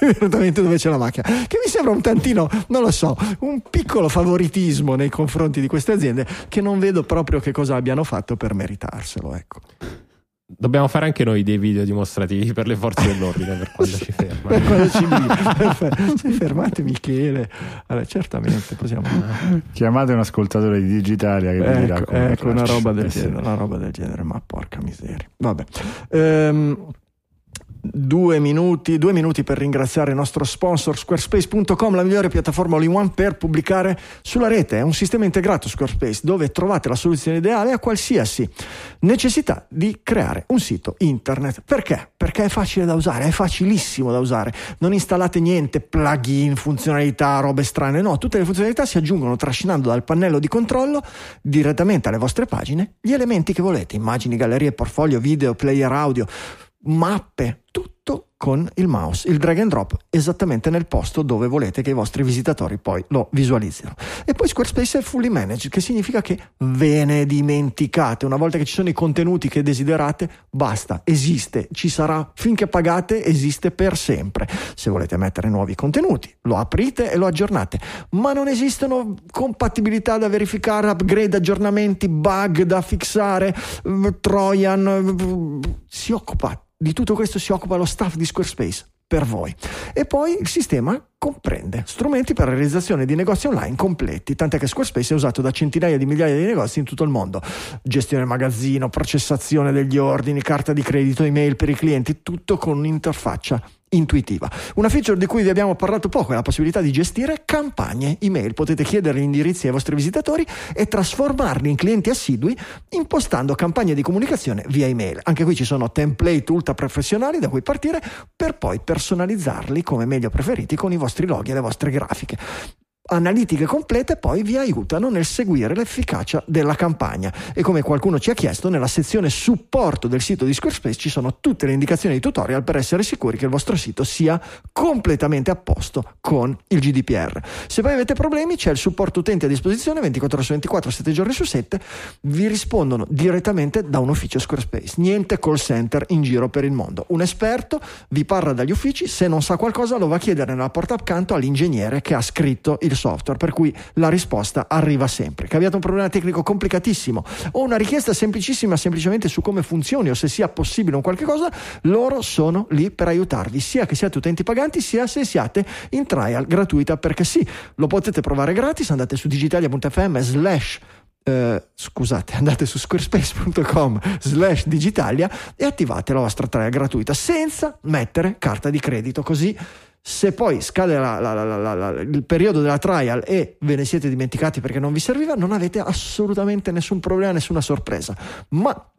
Esattamente dove c'è la macchina che mi sembra un tantino non lo so un piccolo favoritismo nei confronti di queste aziende che non vedo proprio che cosa abbiano fatto per meritarselo ecco Dobbiamo fare anche noi dei video dimostrativi per le forze dell'ordine per quando ci per fermano. quando ci. Sì, fermate Michele. Allora, certamente possiamo Chiamate un ascoltatore di Digitalia che vi dirà ecco, come ecco, una roba del Eh genere una roba del genere ma porca miseria. Vabbè. Ehm, Due minuti, due minuti per ringraziare il nostro sponsor squarespace.com, la migliore piattaforma all-in-one per pubblicare sulla rete. È un sistema integrato Squarespace dove trovate la soluzione ideale a qualsiasi necessità di creare un sito internet. Perché? Perché è facile da usare, è facilissimo da usare. Non installate niente, plugin, funzionalità, robe strane. No, tutte le funzionalità si aggiungono trascinando dal pannello di controllo direttamente alle vostre pagine gli elementi che volete, immagini, gallerie, portfolio, video, player audio, mappe, tutto con il mouse, il drag and drop esattamente nel posto dove volete che i vostri visitatori poi lo visualizzino. E poi Squarespace è fully managed, che significa che ve ne dimenticate. Una volta che ci sono i contenuti che desiderate, basta, esiste, ci sarà finché pagate, esiste per sempre. Se volete mettere nuovi contenuti, lo aprite e lo aggiornate, ma non esistono compatibilità da verificare, upgrade, aggiornamenti, bug da fissare, eh, Trojan, eh, si occupa di tutto questo si occupa lo staff di Squarespace per voi. E poi il sistema comprende strumenti per la realizzazione di negozi online completi, tant'è che Squarespace è usato da centinaia di migliaia di negozi in tutto il mondo. Gestione magazzino, processazione degli ordini, carta di credito, email per i clienti, tutto con un'interfaccia intuitiva. Una feature di cui vi abbiamo parlato poco è la possibilità di gestire campagne email. Potete chiedere gli indirizzi ai vostri visitatori e trasformarli in clienti assidui impostando campagne di comunicazione via email. Anche qui ci sono template ultra professionali da cui partire per poi personalizzarli come meglio preferiti con i vostri loghi e le vostre grafiche analitiche complete poi vi aiutano nel seguire l'efficacia della campagna. E come qualcuno ci ha chiesto nella sezione supporto del sito di Squarespace ci sono tutte le indicazioni di tutorial per essere sicuri che il vostro sito sia completamente a posto con il GDPR se poi avete problemi c'è il supporto utenti a disposizione 24 ore su 24 7 giorni su 7 vi rispondono direttamente da un ufficio Squarespace. Niente call center in giro per il mondo. Un esperto vi parla dagli uffici se non sa qualcosa lo va a chiedere nella porta accanto all'ingegnere che ha scritto il software, per cui la risposta arriva sempre. Che abbiate un problema tecnico complicatissimo o una richiesta semplicissima semplicemente su come funzioni o se sia possibile un qualche cosa, loro sono lì per aiutarvi, sia che siate utenti paganti, sia se siate in trial gratuita, perché sì, lo potete provare gratis, andate su digitalia.fm slash eh, scusate, andate su squarespace.com slash digitalia e attivate la vostra trial gratuita senza mettere carta di credito, così se poi scade la, la, la, il periodo della trial e ve ne siete dimenticati perché non vi serviva, non avete assolutamente nessun problema, nessuna sorpresa. Ma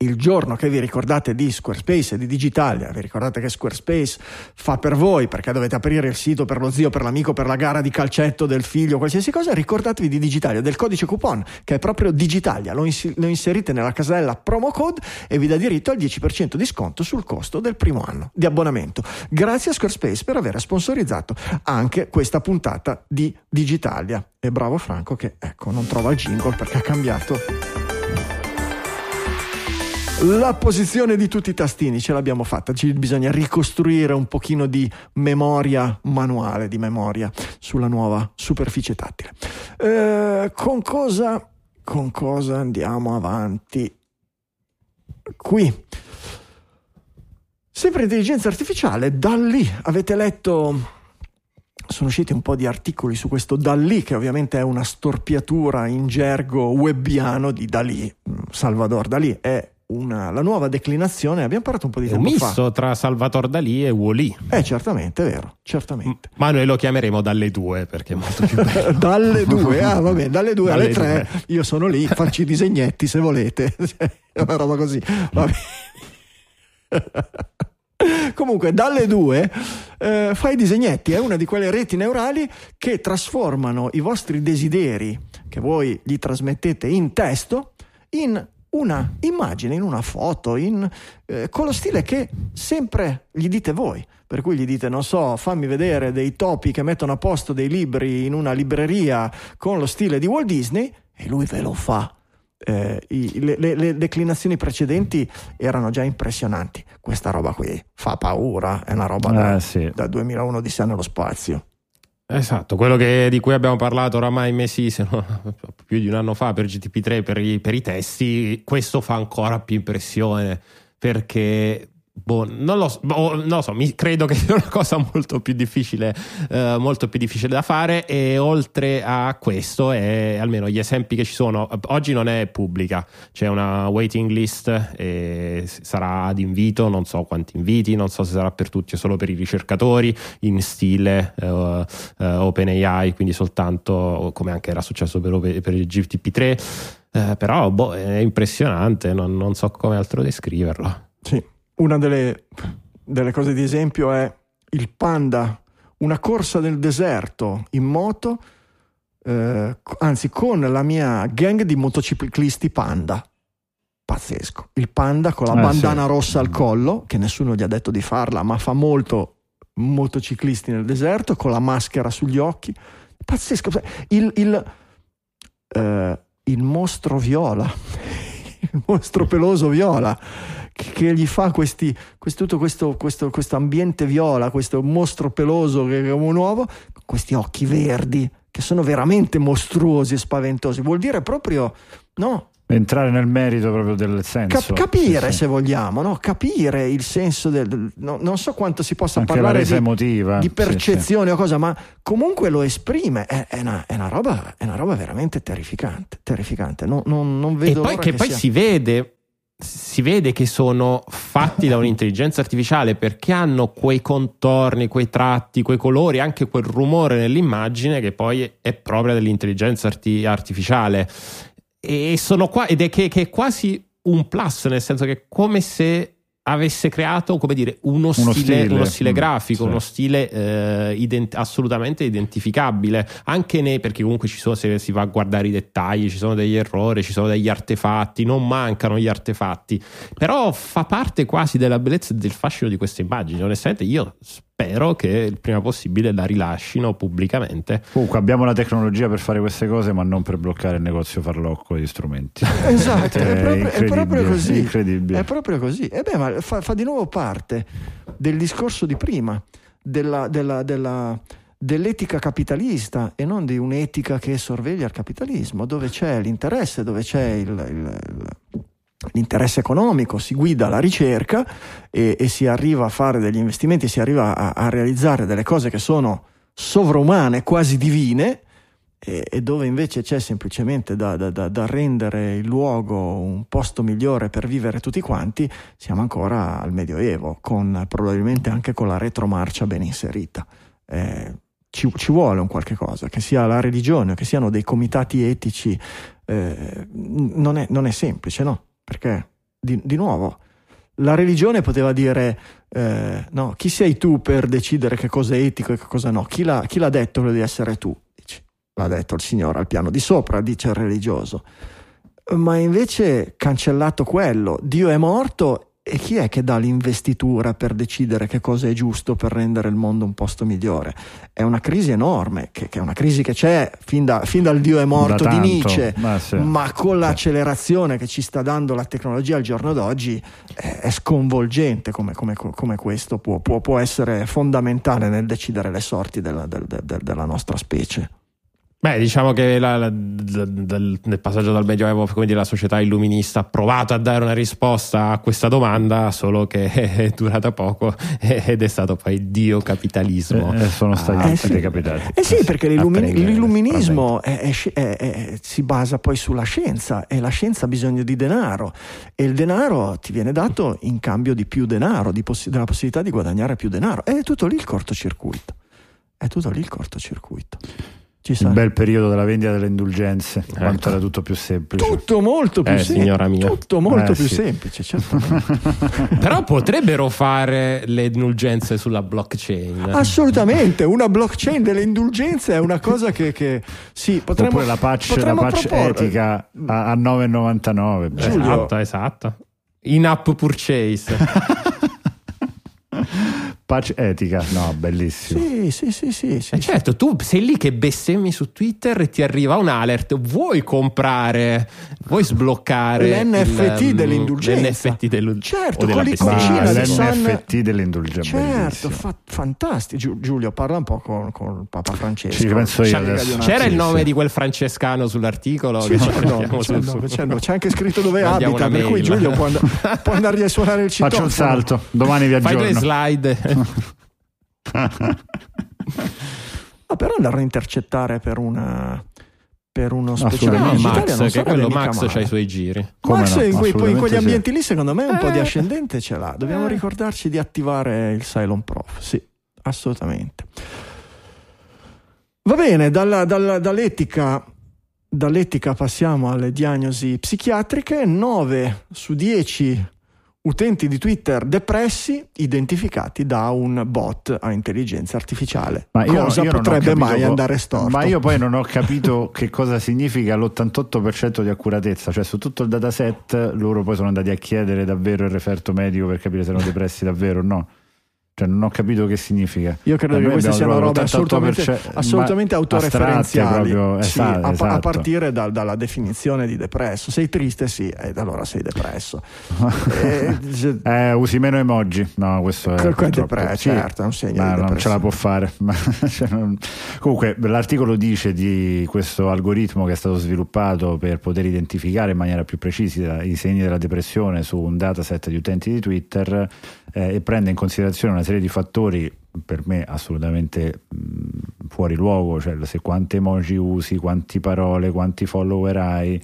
il giorno che vi ricordate di Squarespace e di Digitalia, vi ricordate che Squarespace fa per voi perché dovete aprire il sito per lo zio, per l'amico, per la gara di calcetto del figlio, qualsiasi cosa, ricordatevi di Digitalia, del codice coupon che è proprio Digitalia, lo, ins- lo inserite nella casella promo code e vi dà diritto al 10% di sconto sul costo del primo anno di abbonamento. Grazie a Squarespace per aver sponsorizzato anche questa puntata di Digitalia. E bravo Franco che ecco non trova il jingle perché ha cambiato la posizione di tutti i tastini ce l'abbiamo fatta, ci bisogna ricostruire un pochino di memoria manuale, di memoria sulla nuova superficie tattile. Eh, con cosa, con cosa andiamo avanti? Qui. Sempre intelligenza artificiale, da lì avete letto sono usciti un po' di articoli su questo Dalì, che ovviamente è una storpiatura in gergo webbiano di Dalì. Salvador Dalì è una, la nuova declinazione, abbiamo parlato un po' di tempo fa. Un misto fa. tra Salvatore Dalì e Wally. Eh, certamente, è vero, certamente. Ma noi lo chiameremo dalle due perché è molto più bello. dalle due, ah va bene, dalle due dalle alle tre, due. io sono lì, faccio i disegnetti se volete. è una roba così, va bene. Comunque, dalle due eh, fai i disegnetti, è una di quelle reti neurali che trasformano i vostri desideri che voi gli trasmettete in testo in una immagine, in una foto, in, eh, con lo stile che sempre gli dite voi. Per cui gli dite, non so, fammi vedere dei topi che mettono a posto dei libri in una libreria con lo stile di Walt Disney e lui ve lo fa. Eh, i, le, le, le, declinazioni precedenti erano già impressionanti. Questa roba qui fa paura, è una roba da, eh, sì. da 2001 di sé nello spazio. Esatto, quello che, di cui abbiamo parlato oramai mesi, se no, più di un anno fa per GTP3, per i, per i testi, questo fa ancora più impressione perché Boh, non lo so, boh, non lo so mi, credo che sia una cosa molto più difficile, eh, molto più difficile da fare. E oltre a questo, è, almeno gli esempi che ci sono, oggi non è pubblica, c'è una waiting list e sarà ad invito, non so quanti inviti, non so se sarà per tutti o solo per i ricercatori, in stile uh, uh, OpenAI, quindi soltanto come anche era successo per, per il GTP3. Uh, però boh, è impressionante, non, non so come altro descriverlo. Sì una delle, delle cose di esempio è il panda, una corsa nel deserto in moto, eh, anzi con la mia gang di motociclisti panda. Pazzesco. Il panda con la eh, bandana sì. rossa al collo, che nessuno gli ha detto di farla, ma fa molto motociclisti nel deserto, con la maschera sugli occhi. Pazzesco. Il, il, eh, il mostro viola, il mostro peloso viola che gli fa questi, questo, tutto questo, questo, questo, ambiente viola, questo mostro peloso che è un uovo, con questi occhi verdi che sono veramente mostruosi e spaventosi. Vuol dire proprio, no? Entrare nel merito proprio del senso. Cap- capire, sì, sì. se vogliamo, no? capire il senso del... del no, non so quanto si possa Anche parlare di, emotiva. di percezione sì, o cosa, ma comunque lo esprime. È, è, una, è, una, roba, è una, roba, veramente terrificante. terrificante. Non, non, non vedo e poi che, che poi sia... si vede si vede che sono fatti da un'intelligenza artificiale perché hanno quei contorni, quei tratti, quei colori, anche quel rumore nell'immagine che poi è propria dell'intelligenza arti- artificiale. E sono qua, ed è che, che, è quasi un plus, nel senso che è come se avesse creato come dire, uno, uno, stile, stile. uno stile, mm, grafico, sì. uno stile eh, ident- assolutamente identificabile, anche nei, perché comunque ci sono, se si va a guardare i dettagli, ci sono degli errori, ci sono degli artefatti, non mancano gli artefatti, però fa parte quasi della bellezza e del fascino di queste immagini. Onestamente io spero che il prima possibile la rilascino pubblicamente. Comunque abbiamo la tecnologia per fare queste cose, ma non per bloccare il negozio farlocco di strumenti. Esatto, è, proprio, è proprio così. Incredibile. È proprio così. E beh, ma fa, fa, di nuovo parte del discorso di prima, della, della, della, dell'etica capitalista e non di un'etica che sorveglia il capitalismo, dove c'è l'interesse, dove c'è il, il, il l'interesse economico, si guida la ricerca e, e, si arriva a fare degli investimenti, si arriva a, a, realizzare delle cose che sono sovrumane, quasi divine, e, dove invece c'è semplicemente da, da, da, da, rendere il luogo un posto migliore per vivere tutti quanti, siamo ancora al Medioevo, con, probabilmente anche con la retromarcia ben inserita. Eh, ci, ci, vuole un qualche cosa, che sia la religione, che siano dei comitati etici, eh, non, è, non, è, semplice, no? Perché, di, di nuovo, la religione poteva dire eh, no, chi sei tu per decidere che cosa è etico e che cosa no? Chi l'ha, chi l'ha detto che devi essere tu? Dici, l'ha detto il Signore al piano di sopra, dice il religioso. Ma invece cancellato quello, Dio è morto e chi è che dà l'investitura per decidere che cosa è giusto per rendere il mondo un posto migliore? È una crisi enorme, che, che è una crisi che c'è fin, da, fin dal Dio è morto da di Nietzsche, ma, sì, ma con sì. l'accelerazione che ci sta dando la tecnologia al giorno d'oggi è, è sconvolgente come, come, come questo può, può, può, essere fondamentale nel decidere le sorti della, del, del, della nostra specie. Beh, diciamo che la, la, del, nel passaggio dal Medioevo, come dire, la società illuminista ha provato a dare una risposta a questa domanda, solo che è durata poco ed è stato poi il dio capitalismo. Eh, sono stati Ah, eh, sì. decapitati. Eh sì, perché l'illumi- A prendere, l'illuminismo è- è è- è- si basa poi sulla scienza e la scienza ha bisogno di denaro e il denaro ti viene dato in cambio di più denaro, di possi- della possibilità di guadagnare più denaro. È tutto lì il cortocircuito. È tutto lì il cortocircuito. Ci Il bel periodo della vendita delle indulgenze, Ecco. quanto era tutto più semplice. Tutto molto più Eh, semplice. signora mia. Tutto molto Eh, più sì. semplice, certamente. Però potrebbero fare le indulgenze sulla blockchain. Assolutamente, una blockchain delle indulgenze è una cosa che, che sì, potremmo, Oppure la patch, la patch etica a, a 9,99. beh. Giulio. Esatto, esatto. In app purchase. Patch etica, no, bellissimo. Sì, sì, sì, sì, sì. E certo, tu sei lì che bestemmi su Twitter e ti arriva un alert. Vuoi comprare, vuoi sbloccare L'NFT il, um, dell'indulgenza. L'NFT dell'indulgenza. Certo, con l'iconcina del San- l'NFT dell'indulgenza. Certo, fa- fantastico. Giu- Giulio, parla un po' con, con Papa Francesco. Ci penso io adesso. C'era il nome sì. di quel francescano sull'articolo? Sì, che c'è, mettiamo c'è nome, c'è nome. C'è anche scritto dove abita, per cui mail. Giulio può, and- può andargli a suonare il citofono. Faccio un salto, domani vi Fai due aggiorno. slide. Ah, però andarlo a intercettare per una per uno speciale No, digitale non Max, che quello Max c'ha i suoi giri. Come Max no, in, quei- poi in quegli sì. ambienti lì secondo me un po' di Eh. ascendente ce l'ha dobbiamo Eh. ricordarci di attivare il Cylon Prof sì assolutamente va bene dalla- dalla- dall'etica dall'etica passiamo alle diagnosi psichiatriche 9 su 10 utenti di Twitter depressi identificati da un bot a intelligenza artificiale. Ma io, cosa io potrebbe capito mai andare storto. Ma io poi non ho capito che cosa significa l'88% di accuratezza, cioè su tutto il dataset loro poi sono andati a chiedere davvero il referto medico per capire se erano depressi davvero o no. Cioè non ho capito che significa. Io credo A che queste siano robe assolutamente, l'88%, assolutamente autoreferenziali. proprio, Sì, esatto, a, a esatto. partire dal- dalla definizione di depresso. Sei triste? Sì, ed allora sei depresso. Eh, se- Eh, usi meno emoji. No, questo è. Quel- quel purtroppo- depre- sì, certo, è un segno ma non ce la può fare. Cioè, non- Comunque, l'articolo dice di questo algoritmo che è stato sviluppato per poter identificare in maniera più precisa i segni della depressione su un dataset di utenti di Twitter eh, e prende in considerazione una serie di fattori per me assolutamente mh, fuori luogo, cioè se quante emoji usi, quanti parole, quanti follower hai,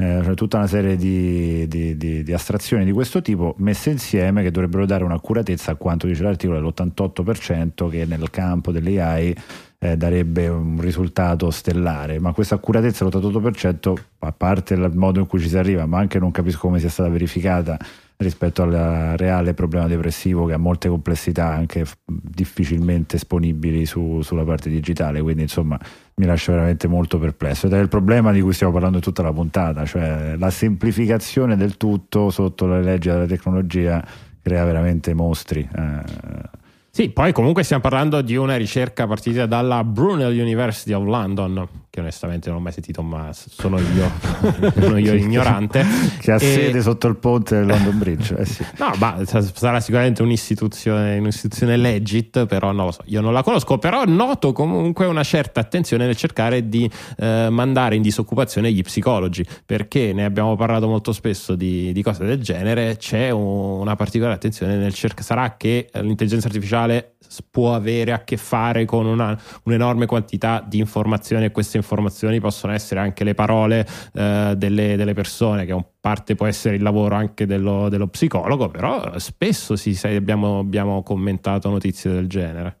eh, cioè tutta una serie di, di- di- di astrazioni di questo tipo messe insieme che dovrebbero dare un'accuratezza a quanto dice l'articolo dell'88% che nel campo dell'AI eh, darebbe un risultato stellare, ma questa accuratezza dell'88% a parte il modo in cui ci si arriva, ma anche non capisco come sia stata verificata rispetto al reale problema depressivo che ha molte complessità anche difficilmente esponibili su- sulla parte digitale, quindi insomma mi lascia veramente molto perplesso ed è il problema di cui stiamo parlando in tutta la puntata, cioè la semplificazione del tutto sotto le leggi della tecnologia crea veramente mostri. eh. Sì, poi comunque stiamo parlando di una ricerca partita dalla Brunel University of London, che onestamente non ho mai sentito, ma sono io, sono io ignorante. che ha E- sede sotto il ponte del London Bridge. Eh sì. No, ma sa- sarà sicuramente un'istituzione, un'istituzione legit, però non lo so, io non la conosco, però noto comunque una certa attenzione nel cercare di eh, mandare in disoccupazione gli psicologi, perché ne abbiamo parlato molto spesso di, di cose del genere, c'è un- una particolare attenzione nel cercare, sarà che l'intelligenza artificiale può avere a che fare con una- un'enorme quantità di informazioni e queste informazioni possono essere anche le parole eh, delle, delle, persone, che parte può essere il lavoro anche dello, dello psicologo, però spesso sì, sai, abbiamo, abbiamo commentato notizie del genere.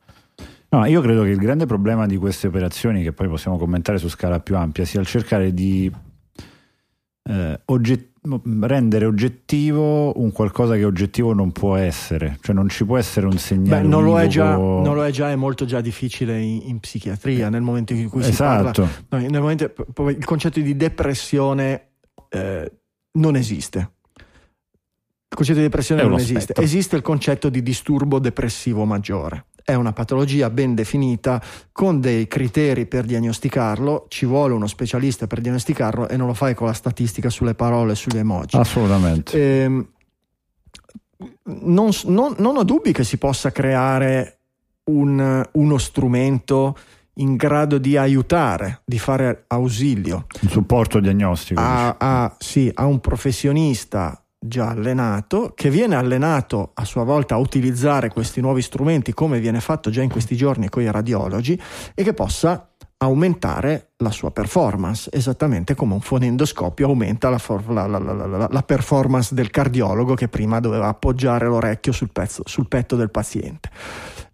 No, io credo che il grande problema di queste operazioni, che poi possiamo commentare su scala più ampia, sia il cercare di eh, ogget- rendere oggettivo un qualcosa che oggettivo non può essere, cioè non ci può essere un segnale. Beh, non, lo è, già, non lo è già, è molto già difficile in, in psichiatria nel momento in cui esatto. si parla. No, momento, il concetto di depressione eh, non esiste. Il concetto di depressione non esiste. Aspetto. Esiste il concetto di disturbo depressivo maggiore è una patologia ben definita con dei criteri per diagnosticarlo, ci vuole uno specialista per diagnosticarlo e non lo fai con la statistica sulle parole, sugli emoji. Assolutamente. Eh, non, non, non, ho dubbi che si possa creare un, uno strumento in grado di aiutare, di fare ausilio. Un supporto diagnostico. A, a, sì, a un professionista già allenato, che viene allenato a sua volta a utilizzare questi nuovi strumenti come viene fatto già in questi giorni con i radiologi e che possa aumentare la sua performance, esattamente come un fonendoscopio aumenta la, for- la, la, la, performance del cardiologo che prima doveva appoggiare l'orecchio sul, pezzo, sul petto del paziente.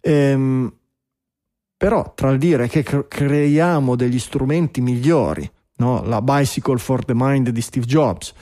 Ehm, però tra il dire che cre- creiamo degli strumenti migliori, no? la Bicycle for the Mind di Steve Jobs,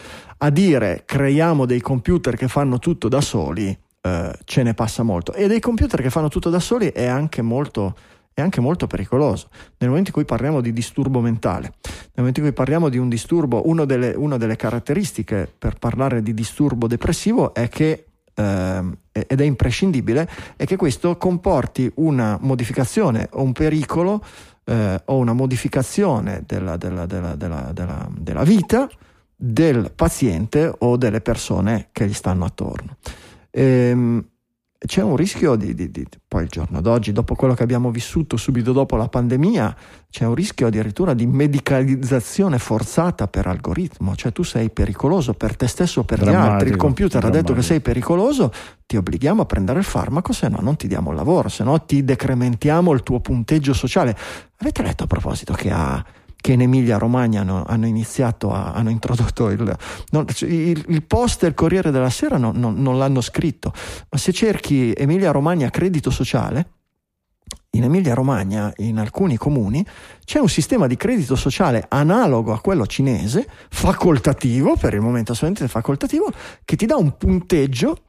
a dire creiamo dei computer che fanno tutto da soli, eh, ce ne passa molto. E dei computer che fanno tutto da soli è anche molto è anche molto pericoloso. Nel momento in cui parliamo di disturbo mentale, nel momento in cui parliamo di un disturbo, una delle, una delle caratteristiche per parlare di disturbo depressivo è che, eh, ed è imprescindibile, è che questo comporti una modificazione o un pericolo eh, o una modificazione della, della, della, della vita del paziente o delle persone che gli stanno attorno. Ehm, c'è un rischio di, di, di, poi il giorno d'oggi, dopo quello che abbiamo vissuto subito dopo la pandemia, c'è un rischio addirittura di medicalizzazione forzata per algoritmo, cioè tu sei pericoloso per te stesso o per drammatico, gli altri, il computer drammatico. ha detto che sei pericoloso, ti obblighiamo a prendere il farmaco, se no non ti diamo il lavoro, se no ti decrementiamo il tuo punteggio sociale. Avete letto a proposito che ha che in Emilia Romagna hanno, hanno iniziato a, hanno introdotto il, non, il, il, post del Corriere della Sera non, non, non l'hanno scritto, ma se cerchi Emilia Romagna credito sociale, in Emilia Romagna, in alcuni comuni, c'è un sistema di credito sociale analogo a quello cinese, facoltativo, per il momento assolutamente facoltativo, che ti dà un punteggio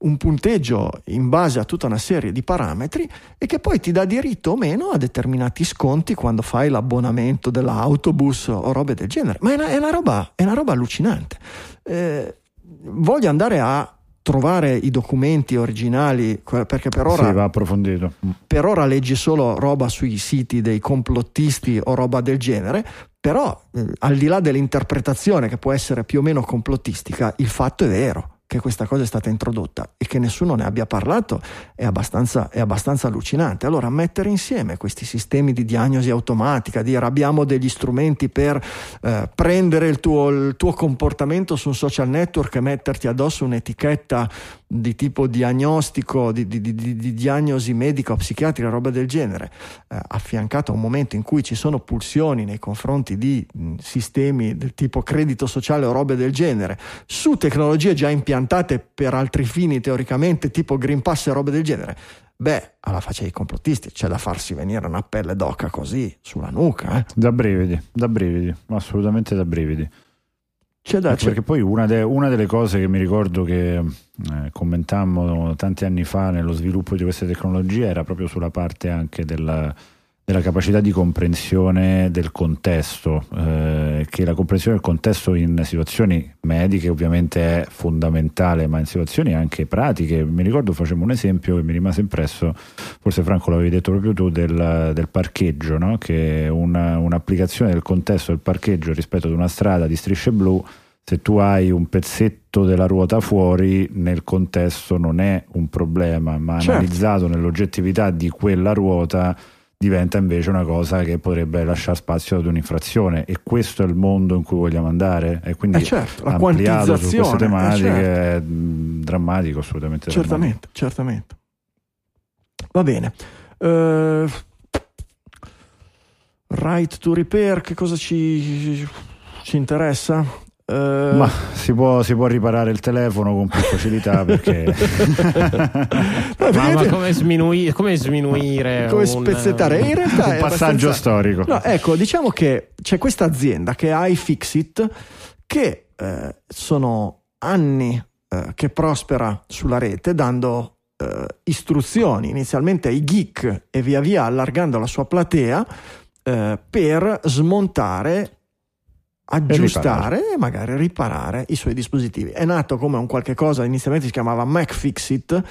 un punteggio in base a tutta una serie di parametri e che poi ti dà diritto o meno a determinati sconti quando fai l'abbonamento dell'autobus o robe del genere. Ma è una, è una, roba, è una roba, allucinante. Eh, voglio andare a trovare i documenti originali perché per ora, sì, va approfondito. per ora leggi solo roba sui siti dei complottisti o roba del genere però eh, al di là dell'interpretazione che può essere più o meno complottistica il fatto è vero che questa cosa è stata introdotta e che nessuno ne abbia parlato è abbastanza, è abbastanza allucinante. Allora, mettere insieme questi sistemi di diagnosi automatica, dire abbiamo degli strumenti per eh, prendere il tuo, il tuo comportamento su un social network e metterti addosso un'etichetta di tipo diagnostico, di, di, di, di diagnosi medica o psichiatrica, roba del genere, eh, affiancato a un momento in cui ci sono pulsioni nei confronti di mh, sistemi del tipo credito sociale o robe del genere, su tecnologie già impiantate per altri fini teoricamente, tipo Green Pass e robe del genere, beh, alla faccia dei complottisti c'è da farsi venire una pelle d'oca così sulla nuca. Eh? Da brividi, da brividi, assolutamente da brividi. C'è da, c'è. Perché poi una, de, una, delle cose che mi ricordo che eh, commentammo tanti anni fa nello sviluppo di queste tecnologie era proprio sulla parte anche della, della capacità di comprensione del contesto, eh, che la comprensione del contesto in situazioni mediche ovviamente è fondamentale, ma in situazioni anche pratiche. Mi ricordo, facciamo un esempio che mi rimase impresso, forse Franco l'avevi detto proprio tu, del, del parcheggio, no? che una, un'applicazione del contesto del parcheggio rispetto ad una strada di strisce blu se tu hai un pezzetto della ruota fuori nel contesto non è un problema, ma Certo. analizzato nell'oggettività di quella ruota diventa invece una cosa che potrebbe lasciare spazio ad un'infrazione e questo è il mondo in cui vogliamo andare e quindi Eh certo, la ampliato su queste eh tematiche certo. è mh, drammatico assolutamente Certamente, certamente. Va bene. Eh, Right to repair, che cosa ci, ci interessa? Eh, Ma si può, si può riparare il telefono con più facilità perché Ma, ma vedete- come, sminuire, come sminuire come un- spezzettare in realtà un è passaggio abbastanza- storico. No, ecco, diciamo che c'è questa azienda che è iFixit che eh, sono anni eh, che prospera sulla rete dando eh, istruzioni inizialmente ai geek e via via allargando la sua platea eh, per smontare aggiustare e magari riparare i suoi dispositivi. È nato come un qualche cosa, inizialmente si chiamava MacFixit,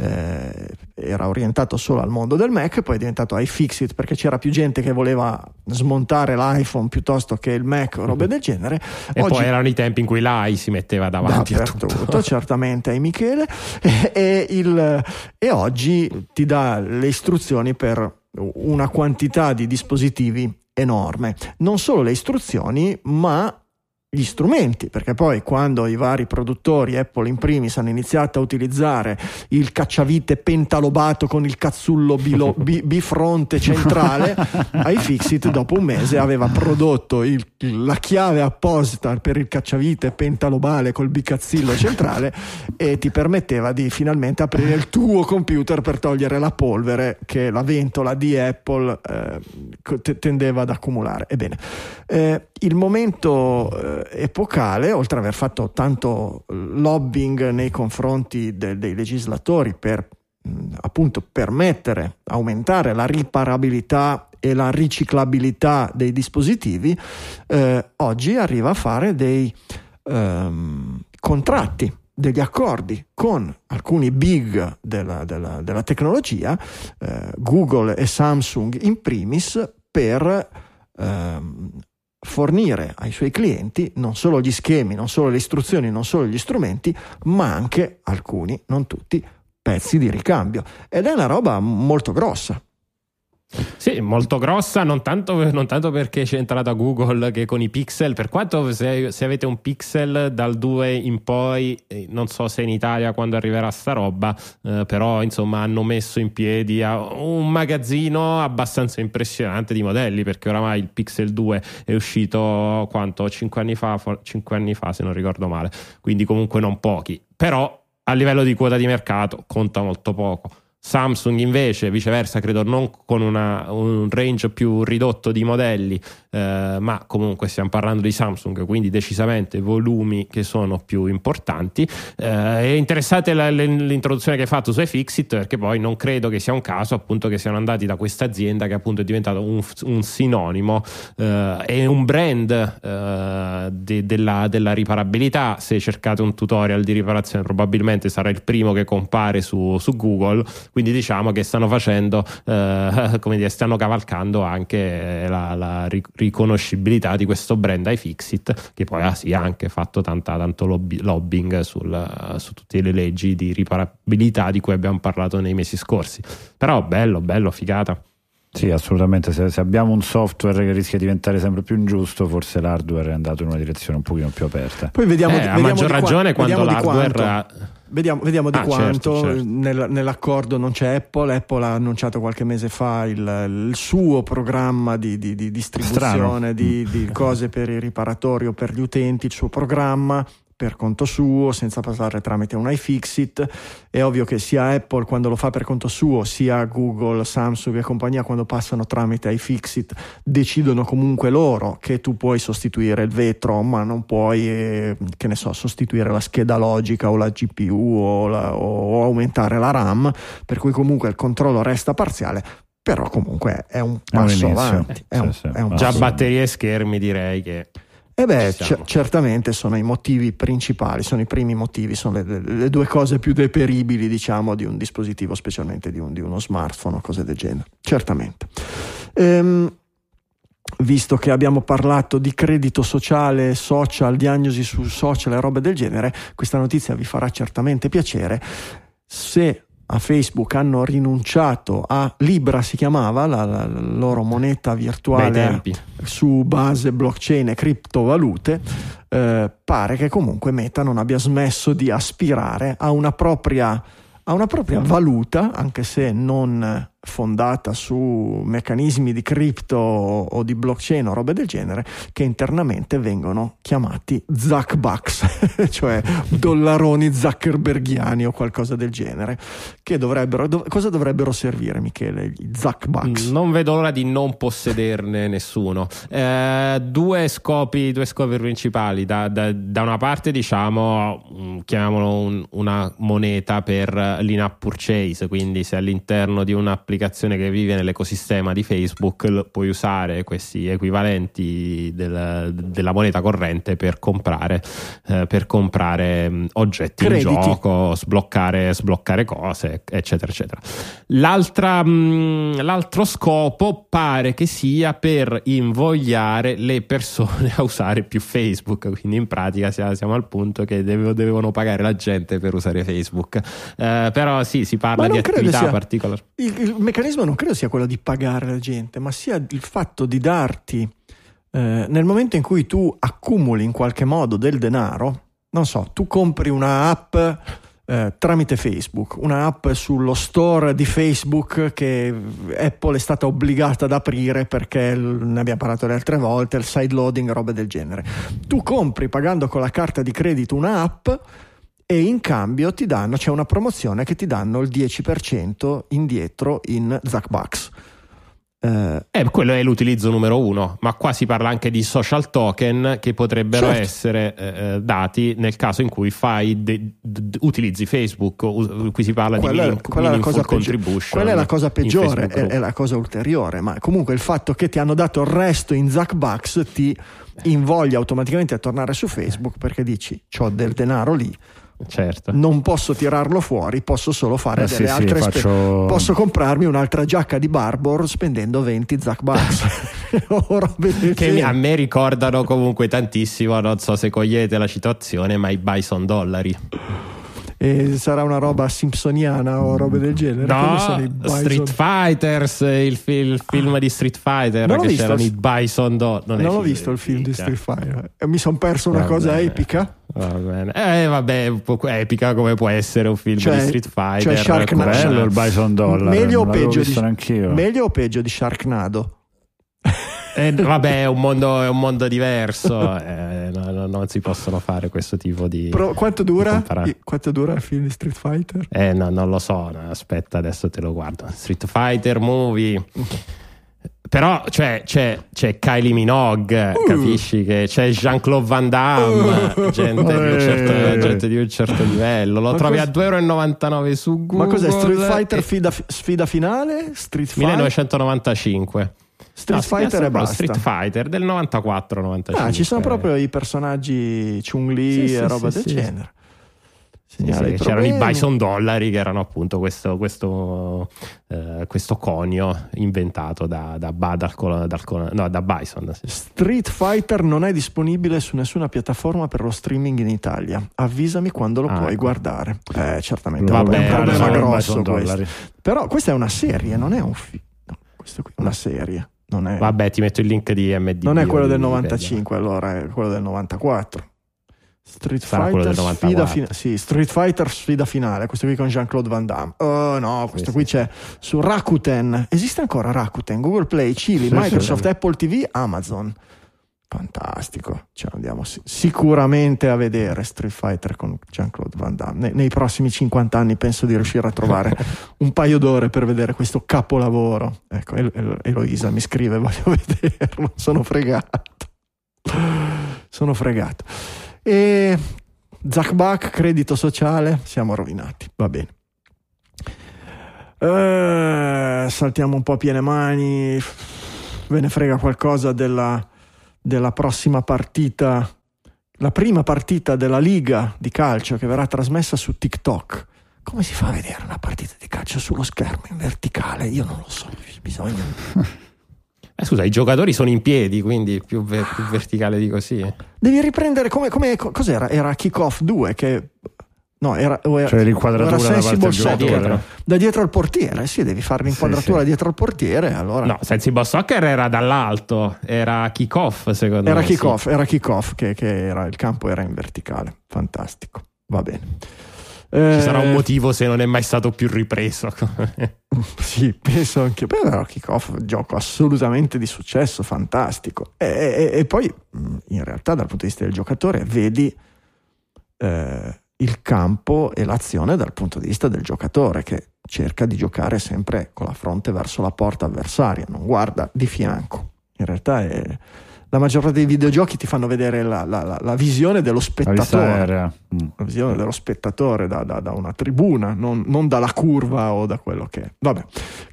eh, era orientato solo al mondo del Mac, poi è diventato iFixit perché c'era più gente che voleva smontare l'iPhone piuttosto che il Mac o robe del genere. E poi erano i tempi in cui l'AI si metteva davanti a tutto. Dappertutto, certamente ai Michele e, e il- e oggi ti dà le istruzioni per una quantità di dispositivi enorme. Non solo le istruzioni ma gli strumenti, perché poi quando i vari produttori, Apple in primis, hanno iniziato a utilizzare il cacciavite pentalobato con il cazzullo bilo- bi- bifronte centrale, iFixit dopo un mese aveva prodotto il- la chiave apposita per il cacciavite pentalobale col bicazzillo centrale e ti permetteva di finalmente aprire il tuo computer per togliere la polvere che la ventola di Apple eh, tendeva ad accumulare. Ebbene, eh, il momento eh, epocale, oltre ad aver fatto tanto lobbying nei confronti de- dei legislatori per appunto permettere, aumentare la riparabilità e la riciclabilità dei dispositivi, eh, oggi arriva a fare dei ehm, contratti degli accordi con alcuni big della, della- della tecnologia, eh, Google e Samsung in primis, per ehm, fornire ai suoi clienti non solo gli schemi, non solo le istruzioni, non solo gli strumenti, ma anche alcuni, non tutti, pezzi di ricambio. Ed è una roba molto grossa. Sì, molto grossa, non tanto, non tanto perché c'è entrata Google che con i pixel, per quanto se, se avete un pixel dal 2 in poi, eh, non so se in Italia quando arriverà sta roba, eh, però insomma hanno messo in piedi un magazzino abbastanza impressionante di modelli, perché oramai il Pixel 2 è uscito quanto? 5 anni fa, 5 anni fa se non ricordo male, quindi comunque non pochi, però a livello di quota di mercato conta molto poco. Samsung invece, viceversa, credo non con una- un range più ridotto di modelli, eh, ma comunque stiamo parlando di Samsung, quindi decisamente volumi che sono più importanti. Eh, interessante la- l'introduzione che hai fatto su iFixit perché poi non credo che sia un caso appunto che siano andati da questa azienda che appunto è diventato un, un sinonimo eh, e un brand eh, de- della, della riparabilità. Se cercate un tutorial di riparazione probabilmente sarà il primo che compare su, su Google quindi diciamo che stanno facendo eh, come dire stanno cavalcando anche la, la riconoscibilità di questo brand iFixit che poi ha sì anche fatto tanta, tanto lobby- lobbying sul- su tutte le leggi di riparabilità di cui abbiamo parlato nei mesi scorsi però bello bello figata Sì, assolutamente. Se, se abbiamo un software che rischia di diventare sempre più ingiusto, forse l'hardware è andato in una direzione un pochino più aperta. Poi vediamo, Eh, di- a vediamo maggior di qua- ragione quando l'hardware Vediamo, vediamo di Ah, quanto certo, certo. nel- nell'accordo non c'è Apple. Apple ha annunciato qualche mese fa il, il suo programma di, di- di distribuzione di, di cose per i riparatori o per gli utenti, il suo programma per conto suo, senza passare tramite un iFixit. È ovvio che sia Apple quando lo fa per conto suo, sia Google, Samsung e compagnia quando passano tramite iFixit decidono comunque loro che tu puoi sostituire il vetro, ma non puoi, eh, che ne so, sostituire la scheda logica o la GPU o, la- o aumentare la RAM, per cui comunque il controllo resta parziale. Però comunque è un È un passo avanti. È Sì, un, sì. è un già passo batterie e schermi direi che e beh, cer- certamente sono i motivi principali, sono i primi motivi, sono le, le- due cose più deperibili, diciamo, di un dispositivo, specialmente di, un- di uno smartphone o cose del genere. Certamente. Ehm, visto che abbiamo parlato di credito sociale, social, diagnosi su social e robe del genere, questa notizia vi farà certamente piacere. Se a Facebook hanno rinunciato a Libra, si chiamava la, la- loro moneta virtuale su base blockchain e criptovalute, eh, pare che comunque Meta non abbia smesso di aspirare a una propria, a una propria valuta, anche se non fondata su meccanismi di cripto o di blockchain o robe del genere che internamente vengono chiamati Zuckbucks, cioè dollaroni zuckerberghiani o qualcosa del genere. Che dovrebbero, dov- cosa dovrebbero servire, Michele? Gli Zuckbucks? Non vedo l'ora di non possederne nessuno. Eh, due, scopi, due scopi principali. Da, da, da una parte, diciamo, mm, chiamiamolo un- una moneta per l'in-app purchase, quindi se all'interno di un'applicazione che vive nell'ecosistema di Facebook puoi usare questi equivalenti del- della moneta corrente per comprare, eh, per comprare oggetti Crediti. in gioco, sbloccare, sbloccare cose, eccetera, eccetera. L'altra, mh, l'altro scopo pare che sia per invogliare le persone a usare più Facebook, quindi in pratica sia- siamo al punto che devono pagare la gente per usare Facebook. Eh, però sì, si parla di attività particolari. Il, il meccanismo non credo sia quello di pagare la gente, ma sia il fatto di darti eh, nel momento in cui tu accumuli in qualche modo del denaro, non so, tu compri una app eh, tramite Facebook, una app sullo store di Facebook che Apple è stata obbligata ad aprire perché ne abbiamo parlato le altre volte, il side loading, robe del genere. Tu compri pagando con la carta di credito una app e in cambio ti danno, c'è una promozione che ti danno il 10% indietro in Zuckbucks. Eh, Eh, quello è l'utilizzo numero uno, ma qua si parla anche di social token che potrebbero Certo. essere eh, dati nel caso in cui fai de- d- utilizzi Facebook, u- qui si parla quella, di meaning- quella è la meaningful cosa contribution. Quella è la cosa peggiore, è, è la cosa ulteriore, ma comunque il fatto che ti hanno dato il resto in Zuckbucks ti invoglia automaticamente a tornare su Facebook perché dici ho del denaro lì, Certo. non posso tirarlo fuori, posso solo fare Eh sì, delle sì, altre spe- faccio- posso comprarmi un'altra giacca di Barbour spendendo 20 Zuckbucks o robe del Che a me ricordano comunque tantissimo, non so se cogliete la situazione, ma i Bison dollari. E sarà una roba simpsoniana o robe del genere. Sono No, Bison? Street Fighters, il, il film di Street Fighter, Non che visto c'erano il- i Bison dollari. Non, ho visto il film di Street Fighter. E Mi sono perso una Va cosa bene. epica. Va bene. Eh, vabbè, epica come può essere un film Cioè- di Street Fighter. cioè Sharknado. Bello il Bison Dollar. meglio, o non peggio visto di, neanch'io. meglio o peggio di Sharknado? Eh, vabbè, è un mondo, è un mondo diverso. eh, no- no- non si possono fare questo tipo di. Però quanto dura? Quanto dura il film di Street Fighter? Eh, no, non lo so. aspetta, adesso te lo guardo. Street Fighter movie. Però c'è, c'è, c'è Kylie Minogue, Uh. capisci che c'è Jean-Claude Van Damme, gente, di un certo, Eh. gente di un certo livello. Lo Ma trovi cos- a 2,99€ su Google. Ma cos'è Street Fighter e- sfida, sfida finale? Street Fighter? 1995. Street No, Fighter e basta. Street Fighter del 94-95. Ah, ci sono proprio i personaggi Chun-Li Sì, sì, e roba sì, del sì. genere. Sì, Segnala sì, i c'erano i. Bison Dollari che erano appunto questo, questo, eh, questo conio inventato da, da, dal dal no, da Bison. sì. Street Fighter non è disponibile su nessuna piattaforma per lo streaming in Italia. Avvisami quando lo Ah, puoi ecco. guardare. Eh, certamente Vabbè, è un problema grosso questo. Dollari. Però questa è una serie, non è un film. No, questo qui è una serie. Non è, Vabbè, ti metto il link di MD. non è quello del 95, allora è quello del 94. Street Fighter, sfida 94. fina- sì, Street Fighter sfida finale, questo qui con Jean-Claude Van Damme. Oh no, questo Sì, qui sì, c'è su Rakuten. Esiste ancora Rakuten? Google Play, Chili, Microsoft. Apple TV, Amazon. Fantastico. Ci andiamo si- sicuramente a vedere Street Fighter con Jean-Claude Van Damme. Ne- nei prossimi 50 anni penso di riuscire a trovare un paio d'ore per vedere questo capolavoro. Ecco, El- El- Eloisa mi scrive, voglio vederlo, sono fregato. Sono fregato. E Zuckbuck, credito sociale, siamo rovinati, va bene. Eh, saltiamo un po' a piene mani, ve ne frega qualcosa della, della prossima partita, la prima partita della Liga di calcio che verrà trasmessa su TikTok. Come si fa a vedere una partita di calcio sullo schermo in verticale? Io non lo so, bisogna... Eh, scusa, i giocatori sono in piedi, quindi più, ver- più verticale di così. Devi riprendere come, come- co- cos'era? Era Kickoff 2 che no, era, era, Cioè l'inquadratura era da Sensible Soccer. giocatore. da dietro al portiere. Sì, devi fare l'inquadratura Sì, sì. dietro al portiere. Allora No, Sensible Soccer era dall'alto, era kick-off secondo era me. kickoff, era kickoff che, che era, il campo era in verticale. Fantastico, va bene. Ci sarà un Eh, motivo se non è mai stato più ripreso. Sì, penso anche. Però Kickoff è un gioco assolutamente di successo, fantastico. E, e- e poi, in realtà, dal punto di vista del giocatore, vedi eh, il campo e l'azione dal punto di vista del giocatore che cerca di giocare sempre con la fronte verso la porta avversaria, non guarda di fianco. In realtà è- la maggior parte dei videogiochi ti fanno vedere la, la- la- la visione dello spettatore. Mm. la visione dello spettatore da, da- da una tribuna, non, non dalla curva o da quello che è. Vabbè,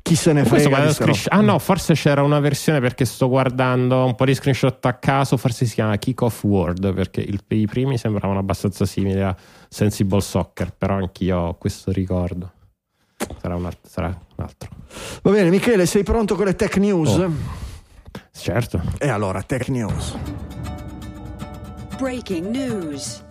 chi se ne Questo frega. screenshot- Ah no, forse c'era una versione perché sto guardando un po' di screenshot a caso, forse si chiama Kick Off World perché il- i primi sembravano abbastanza simili a Sensible Soccer, però anch'io ho questo ricordo. Sarà un, alt- sarà un altro. Va bene, Michele, sei pronto con le tech news? Oh. Certo. E allora, tech news. Breaking news.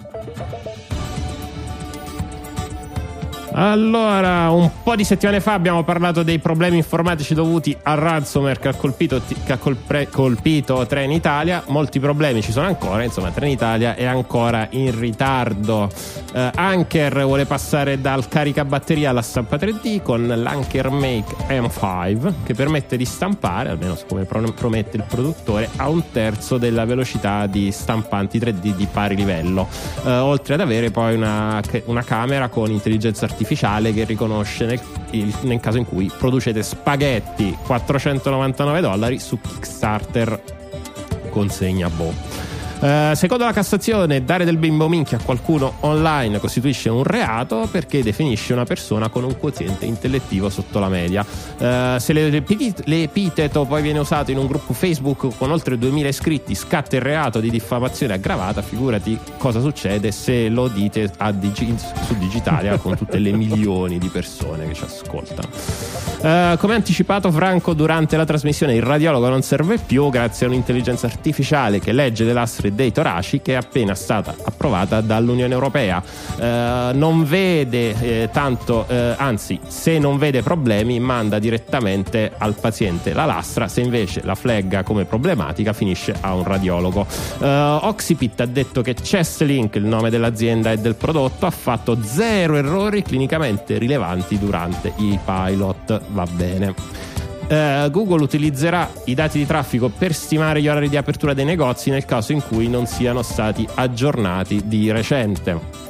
Allora, un po' di settimane fa abbiamo parlato dei problemi informatici dovuti al ransomware che ha colpito, che ha colpre- colpito Trenitalia. Molti problemi ci sono ancora, insomma, Trenitalia è ancora in ritardo. Eh, Anker vuole passare dal caricabatteria alla stampa 3D con l'Anker Make M5 che permette di stampare, almeno come pro- promette il produttore, a un terzo della velocità di stampanti 3D di pari livello. Eh, oltre ad avere poi una, una camera con intelligenza artificiale che riconosce nel, il- nel caso in cui producete spaghetti 499 dollari su Kickstarter consegna boh. Eh, secondo la Cassazione, dare del bimbo minchia a qualcuno online costituisce un reato perché definisce una persona con un quoziente intellettivo sotto la media. Eh, se le- l'epi- l'epiteto poi viene usato in un gruppo Facebook con oltre 2000 iscritti, scatta il reato di diffamazione aggravata. Figurati cosa succede se lo dite Digi- su Digitalia con tutte le milioni di persone che ci ascoltano. Eh, come anticipato Franco durante la trasmissione, il radiologo non serve più grazie a un'intelligenza artificiale che legge le lastre dei toraci che è appena stata approvata dall'Unione Europea. Eh, non vede eh, tanto, eh, anzi, se non vede problemi, manda direttamente al paziente la lastra, se invece la flegga come problematica finisce a un radiologo. Eh, Oxipit ha detto che ChessLink, il nome dell'azienda e del prodotto, ha fatto zero errori clinicamente rilevanti durante i pilot. Va bene. Eh, Google utilizzerà i dati di traffico per stimare gli orari di apertura dei negozi nel caso in cui non siano stati aggiornati di recente.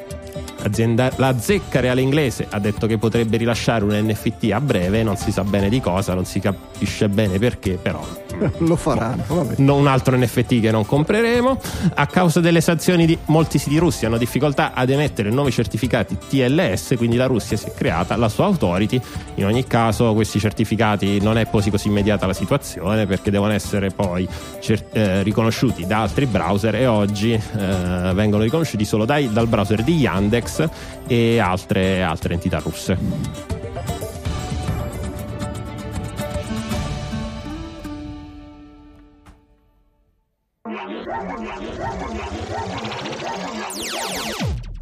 Azienda- la zecca reale inglese ha detto che potrebbe rilasciare un NFT a breve, non si sa bene di cosa, non si capisce bene perché, però Lo faranno, vabbè. un altro NFT che non compreremo. A causa delle sanzioni di molti siti russi hanno difficoltà ad emettere nuovi certificati TLS, quindi la Russia si è creata la sua authority. In ogni caso questi certificati non è poi così immediata la situazione perché devono essere poi cer- eh, riconosciuti da altri browser e oggi eh, vengono riconosciuti solo dai- dal browser di Yandex e altre, altre entità russe.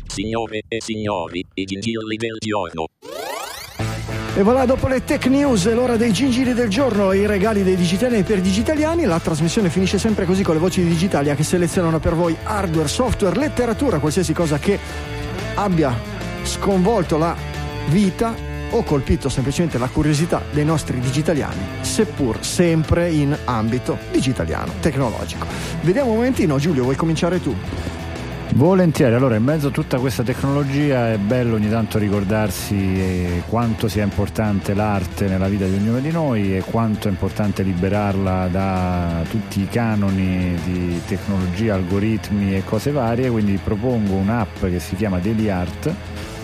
Signore e signori, i gingilli del giorno. E voilà, dopo le tech news è l'ora dei gingili del giorno e i regali dei digitali per i digitaliani. La trasmissione finisce sempre così con le voci di Digitalia che selezionano per voi hardware, software, letteratura, qualsiasi cosa che abbia sconvolto la vita o colpito semplicemente la curiosità dei nostri digitaliani, seppur sempre in ambito digitaliano, tecnologico. Vediamo un momentino, Giulio, vuoi cominciare tu? Volentieri, allora in mezzo a tutta questa tecnologia è bello ogni tanto ricordarsi eh, quanto sia importante l'arte nella vita di ognuno di noi e quanto è importante liberarla da tutti i canoni di tecnologia, algoritmi e cose varie, quindi propongo un'app che si chiama Daily Art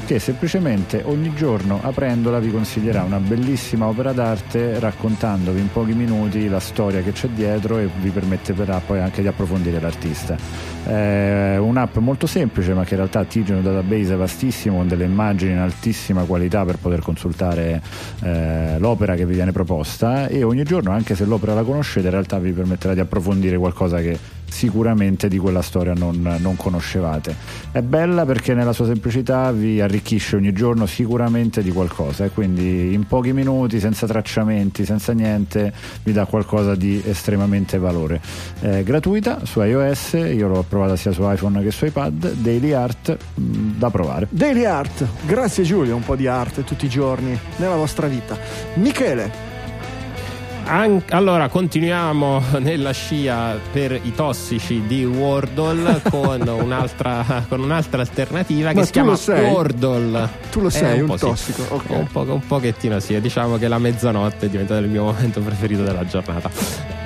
che semplicemente ogni giorno aprendola vi consiglierà una bellissima opera d'arte raccontandovi in pochi minuti la storia che c'è dietro e vi permetterà poi anche di approfondire l'artista. È un'app molto semplice ma che in realtà attinge un database vastissimo con delle immagini in altissima qualità per poter consultare eh, l'opera che vi viene proposta e ogni giorno anche se l'opera la conoscete in realtà vi permetterà di approfondire qualcosa che sicuramente di quella storia non, non conoscevate. È bella perché nella sua semplicità vi arricchisce ogni giorno sicuramente di qualcosa e quindi in pochi minuti, senza tracciamenti, senza niente, vi dà qualcosa di estremamente valore. È gratuita su iOS, io l'ho provata sia su iPhone che su iPad, Daily Art mh, da provare. Daily Art, grazie Giulio, un po' di arte tutti i giorni nella vostra vita. Michele, An- allora, continuiamo nella scia per i tossici di Wordle con un'altra, con un'altra alternativa Ma che si chiama sei? Wordle. tu lo Eh, sei, un, po' sì. tossico. ok. Un, po', un pochettino sì, diciamo che la mezzanotte è diventata il mio momento preferito della giornata.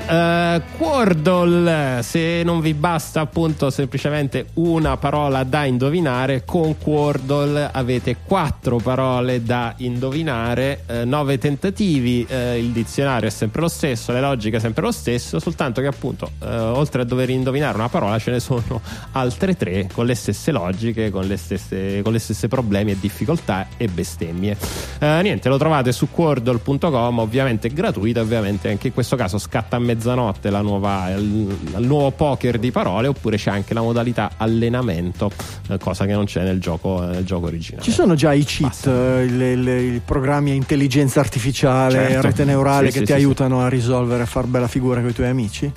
Eh, Quordle, se non vi basta appunto semplicemente una parola da indovinare, con Quordle avete quattro parole da indovinare, eh, nove tentativi, eh, il dizionario è sempre lo stesso, le logiche è sempre lo stesso, soltanto che appunto oltre a dover indovinare una parola ce ne sono altre tre con le stesse logiche, con le stesse, con le stesse problemi e difficoltà e bestemmie. Niente, lo trovate su quordle.com, ovviamente gratuito, ovviamente anche in questo caso scatta a mezzanotte la nuova, il, il nuovo poker di parole, oppure c'è anche la modalità allenamento, eh, cosa che non c'è nel gioco, nel gioco originale. Ci sono già i cheat, eh, i programmi a intelligenza artificiale, Certo. rete neurale Sì, che sì, ti sì, aiutano a risolvere, a far bella figura con i tuoi amici?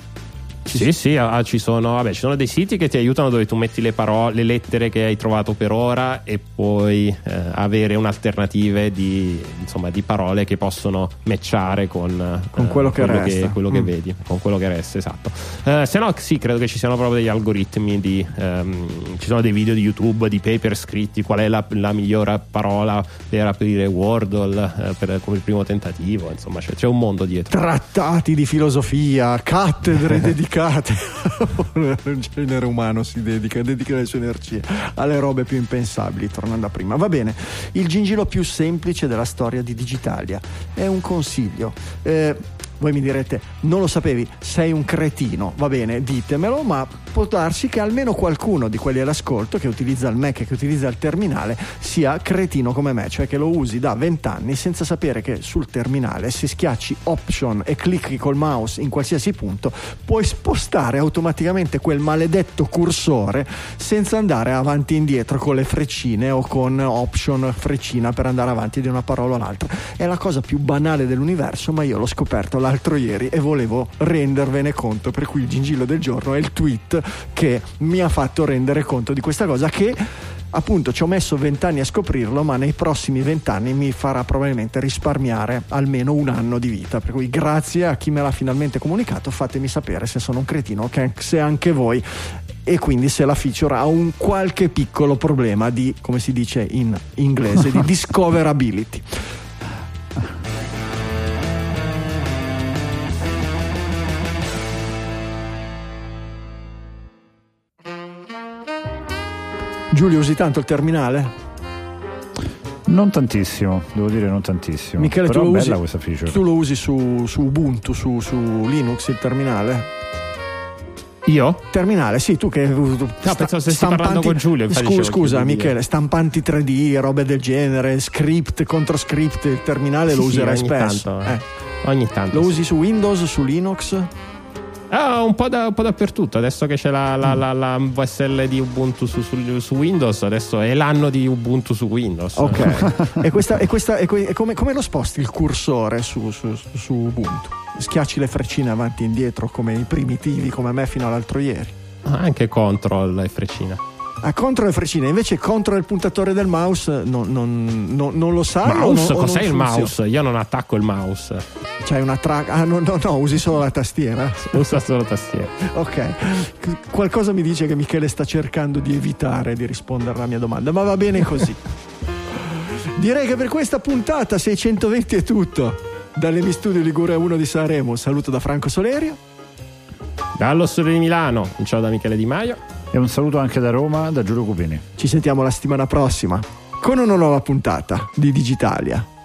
Sì, sì, ah, ci, sono, vabbè, ci sono dei siti che ti aiutano dove tu metti le parole, le lettere che hai trovato per ora e puoi eh, avere un'alternativa di, insomma, di parole che possono matchare con, eh, Con quello che resta. quello che Mm. vedi, con quello che resta, esatto. Eh, se no, sì, credo che ci siano proprio degli algoritmi di, ehm, ci sono dei video di YouTube, di paper scritti, qual è la, la migliore parola per aprire Wordle eh, per- come il primo tentativo, insomma, c'è, c'è un mondo dietro. Trattati di filosofia, cattedre dedicate. Il genere umano si dedica, dedica le sue energie alle robe più impensabili, tornando a prima. Va bene, il gingillo più semplice della storia di Digitalia è un consiglio. Eh, voi mi direte, non lo sapevi, sei un cretino, va bene, ditemelo, ma può darsi che almeno qualcuno di quelli all'ascolto che utilizza il Mac e che utilizza il terminale sia cretino come me, cioè che lo usi da 20 anni senza sapere che sul terminale se schiacci option e clicchi col mouse in qualsiasi punto puoi spostare automaticamente quel maledetto cursore senza andare avanti e indietro con le freccine o con option freccina per andare avanti di una parola all'altra. È la cosa più banale dell'universo, ma io l'ho scoperto l'altro ieri e volevo rendervene conto, per cui il gingillo del giorno è il tweet che mi ha fatto rendere conto di questa cosa che appunto ci ho messo vent'anni a scoprirlo, ma nei prossimi vent'anni mi farà probabilmente risparmiare almeno un anno di vita. Per cui grazie a chi me l'ha finalmente comunicato, fatemi sapere se sono un cretino, che se anche voi e quindi se la feature ha un qualche piccolo problema di, come si dice in inglese, di discoverability. Giulio, usi tanto il terminale? Non tantissimo, devo dire non tantissimo. Michele, Però tu lo, bella usi, questa feature. tu lo usi su, su Ubuntu, su, su Linux il terminale? Io? Terminale, sì, tu che No, pensavo stessi parlando con Giulio, Scu- dicevo scusa, Michele, stampanti 3D, robe del genere, script contro script, il terminale lo Sì, sì, userai ogni spesso. tanto, eh. Ogni tanto. Lo sì. usi su Windows, su Linux? Ah, un, po da- un po' dappertutto. Adesso che c'è la, la- la- la VSL di Ubuntu su, su- su Windows, adesso è l'anno di Ubuntu su Windows. Ok. e questa, e questa- e que- come, come lo sposti il cursore su, su- su Ubuntu? Schiacci le freccine avanti e indietro come i primitivi, come me fino all'altro ieri. Ah, Anche control e freccina. Ah, contro le freccine, invece contro il puntatore del mouse non, non- non- non lo sai? o Mouse, non- o cos'è non il mouse? Io non attacco il mouse, C'hai una track. Ah, no, no, no, usi solo la tastiera. uso solo tastiera. Ok. Qualcosa mi dice che Michele sta cercando di evitare di rispondere alla mia domanda, ma va bene così. Direi che per questa puntata 620 è tutto. Dalle Mi Studio Ligure 1 di Sanremo, un saluto da Franco Solerio. Dallo studio di Milano, un ciao da Michele Di Maio. E un saluto anche da Roma, da Giulio Cupini. Ci sentiamo la settimana prossima con una nuova puntata di Digitalia.